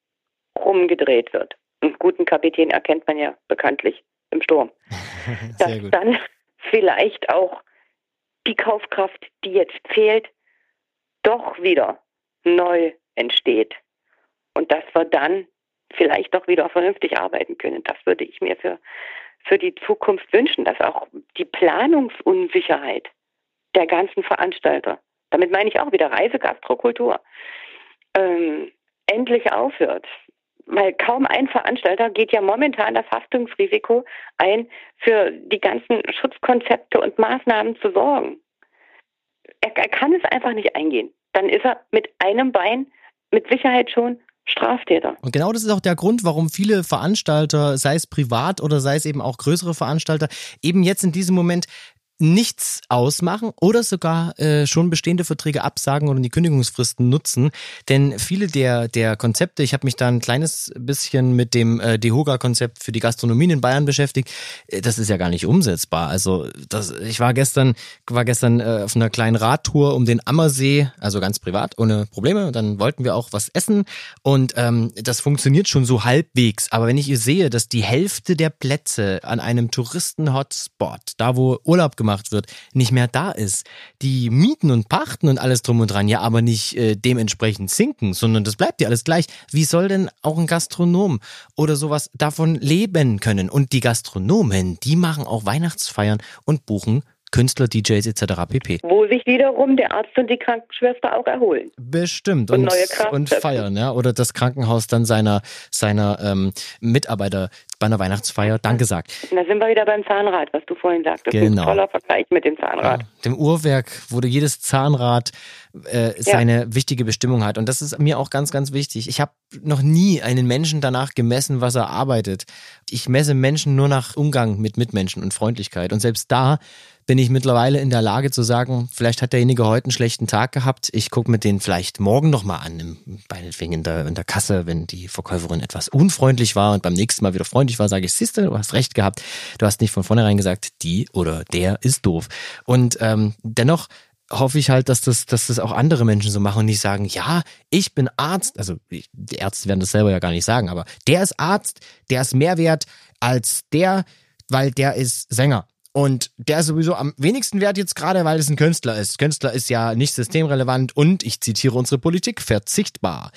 [SPEAKER 1] rumgedreht wird. Einen guten Kapitän erkennt man ja bekanntlich im Sturm. dass dann vielleicht auch die Kaufkraft, die jetzt fehlt, doch wieder neu entsteht. Und dass wir dann vielleicht doch wieder vernünftig arbeiten können. Das würde ich mir für, für die Zukunft wünschen, dass auch die Planungsunsicherheit der ganzen Veranstalter, damit meine ich auch wieder Reisegastrokultur, ähm, endlich aufhört weil kaum ein Veranstalter geht ja momentan das Haftungsrisiko ein, für die ganzen Schutzkonzepte und Maßnahmen zu sorgen. Er, er kann es einfach nicht eingehen. Dann ist er mit einem Bein mit Sicherheit schon Straftäter.
[SPEAKER 2] Und genau das ist auch der Grund, warum viele Veranstalter, sei es privat oder sei es eben auch größere Veranstalter, eben jetzt in diesem Moment nichts ausmachen oder sogar äh, schon bestehende Verträge absagen oder die Kündigungsfristen nutzen. Denn viele der, der Konzepte, ich habe mich da ein kleines bisschen mit dem äh, DEHOGA-Konzept für die Gastronomie in Bayern beschäftigt, äh, das ist ja gar nicht umsetzbar. Also das, ich war gestern, war gestern äh, auf einer kleinen Radtour um den Ammersee, also ganz privat, ohne Probleme. Dann wollten wir auch was essen und ähm, das funktioniert schon so halbwegs. Aber wenn ich sehe, dass die Hälfte der Plätze an einem Touristen-Hotspot, da wo Urlaub gemacht gemacht wird, nicht mehr da ist. Die Mieten und Pachten und alles drum und dran ja aber nicht äh, dementsprechend sinken, sondern das bleibt ja alles gleich. Wie soll denn auch ein Gastronom oder sowas davon leben können? Und die Gastronomen, die machen auch Weihnachtsfeiern und buchen Künstler, DJs etc. pp.
[SPEAKER 1] Wo sich wiederum der Arzt und die Krankenschwester auch erholen.
[SPEAKER 2] Bestimmt. Und, und, und feiern, ja. Oder das Krankenhaus dann seiner, seiner ähm, Mitarbeiter bei einer Weihnachtsfeier Danke sagt.
[SPEAKER 1] Da sind wir wieder beim Zahnrad, was du vorhin sagtest.
[SPEAKER 2] Genau.
[SPEAKER 1] Ein toller Vergleich mit dem Zahnrad. Ja,
[SPEAKER 2] dem Uhrwerk, wo jedes Zahnrad äh, seine ja. wichtige Bestimmung hat. Und das ist mir auch ganz, ganz wichtig. Ich habe noch nie einen Menschen danach gemessen, was er arbeitet. Ich messe Menschen nur nach Umgang mit Mitmenschen und Freundlichkeit. Und selbst da bin ich mittlerweile in der Lage zu sagen, vielleicht hat derjenige heute einen schlechten Tag gehabt. Ich gucke mir den vielleicht morgen nochmal an, meinetwegen in der, in der Kasse, wenn die Verkäuferin etwas unfreundlich war und beim nächsten Mal wieder freundlich war, sage ich, siehste, du hast recht gehabt. Du hast nicht von vornherein gesagt, die oder der ist doof. Und ähm, dennoch hoffe ich halt, dass das, dass das auch andere Menschen so machen und nicht sagen, ja, ich bin Arzt, also die Ärzte werden das selber ja gar nicht sagen, aber der ist Arzt, der ist mehr wert als der, weil der ist Sänger und der ist sowieso am wenigsten wert jetzt gerade, weil es ein Künstler ist. Künstler ist ja nicht systemrelevant und, ich zitiere unsere Politik, verzichtbar.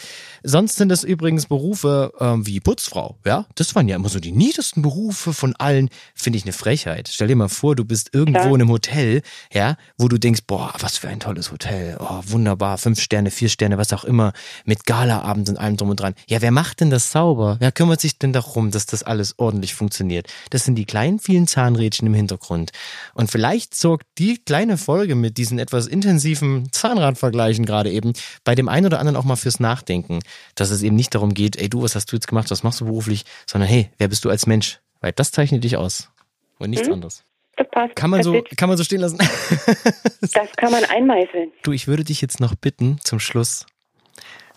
[SPEAKER 2] Sonst sind es übrigens Berufe ähm, wie Putzfrau. Ja, das waren ja immer so die niedersten Berufe von allen. Finde ich eine Frechheit. Stell dir mal vor, du bist irgendwo ja. in einem Hotel, ja, wo du denkst, boah, was für ein tolles Hotel. Oh, wunderbar, fünf Sterne, vier Sterne, was auch immer, mit Galaabend und allem drum und dran. Ja, wer macht denn das sauber? Wer kümmert sich denn darum, dass das alles ordentlich funktioniert? Das sind die kleinen, vielen Zahnrädchen im Hintergrund. Hintergrund. Und vielleicht sorgt die kleine Folge mit diesen etwas intensiven Zahnradvergleichen gerade eben bei dem einen oder anderen auch mal fürs Nachdenken, dass es eben nicht darum geht, ey du, was hast du jetzt gemacht, was machst du beruflich, sondern hey, wer bist du als Mensch? Weil das zeichnet dich aus und nichts mhm. anderes.
[SPEAKER 1] Das passt.
[SPEAKER 2] Kann man, so, kann man so stehen lassen?
[SPEAKER 1] das kann man einmeißeln.
[SPEAKER 2] Du, ich würde dich jetzt noch bitten, zum Schluss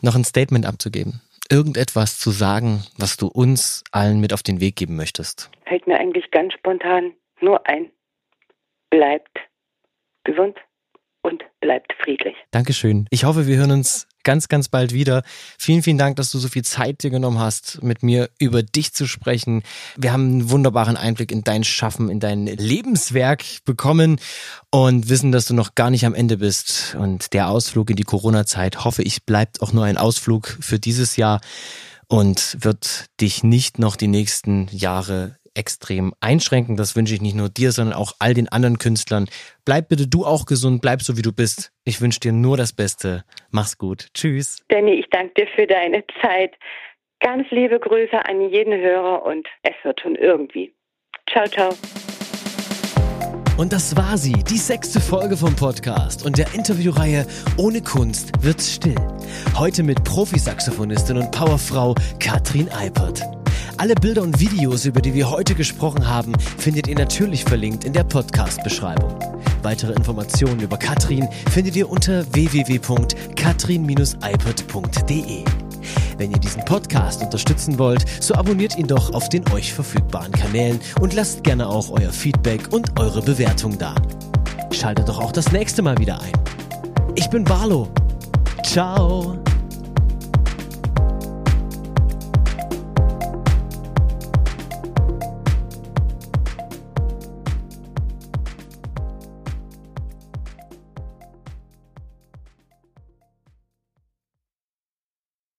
[SPEAKER 2] noch ein Statement abzugeben. Irgendetwas zu sagen, was du uns allen mit auf den Weg geben möchtest.
[SPEAKER 1] Fällt mir eigentlich ganz spontan nur ein. Bleibt gesund und bleibt friedlich.
[SPEAKER 2] Dankeschön. Ich hoffe, wir hören uns ganz, ganz bald wieder. Vielen, vielen Dank, dass du so viel Zeit dir genommen hast, mit mir über dich zu sprechen. Wir haben einen wunderbaren Einblick in dein Schaffen, in dein Lebenswerk bekommen und wissen, dass du noch gar nicht am Ende bist. Und der Ausflug in die Corona-Zeit, hoffe ich, bleibt auch nur ein Ausflug für dieses Jahr und wird dich nicht noch die nächsten Jahre extrem einschränken. Das wünsche ich nicht nur dir, sondern auch all den anderen Künstlern. Bleib bitte du auch gesund, bleib so wie du bist. Ich wünsche dir nur das Beste. Mach's gut. Tschüss.
[SPEAKER 1] Danny, ich danke dir für deine Zeit. Ganz liebe Grüße an jeden Hörer und es wird schon irgendwie. Ciao, ciao.
[SPEAKER 2] Und das war sie, die sechste Folge vom Podcast und der Interviewreihe Ohne Kunst wird's still. Heute mit Profisaxophonistin und Powerfrau Katrin Eipert. Alle Bilder und Videos, über die wir heute gesprochen haben, findet ihr natürlich verlinkt in der Podcast-Beschreibung. Weitere Informationen über Katrin findet ihr unter www.katrin-eipert.de. Wenn ihr diesen Podcast unterstützen wollt, so abonniert ihn doch auf den euch verfügbaren Kanälen und lasst gerne auch euer Feedback und eure Bewertung da. Schaltet doch auch das nächste Mal wieder ein. Ich bin Barlo. Ciao.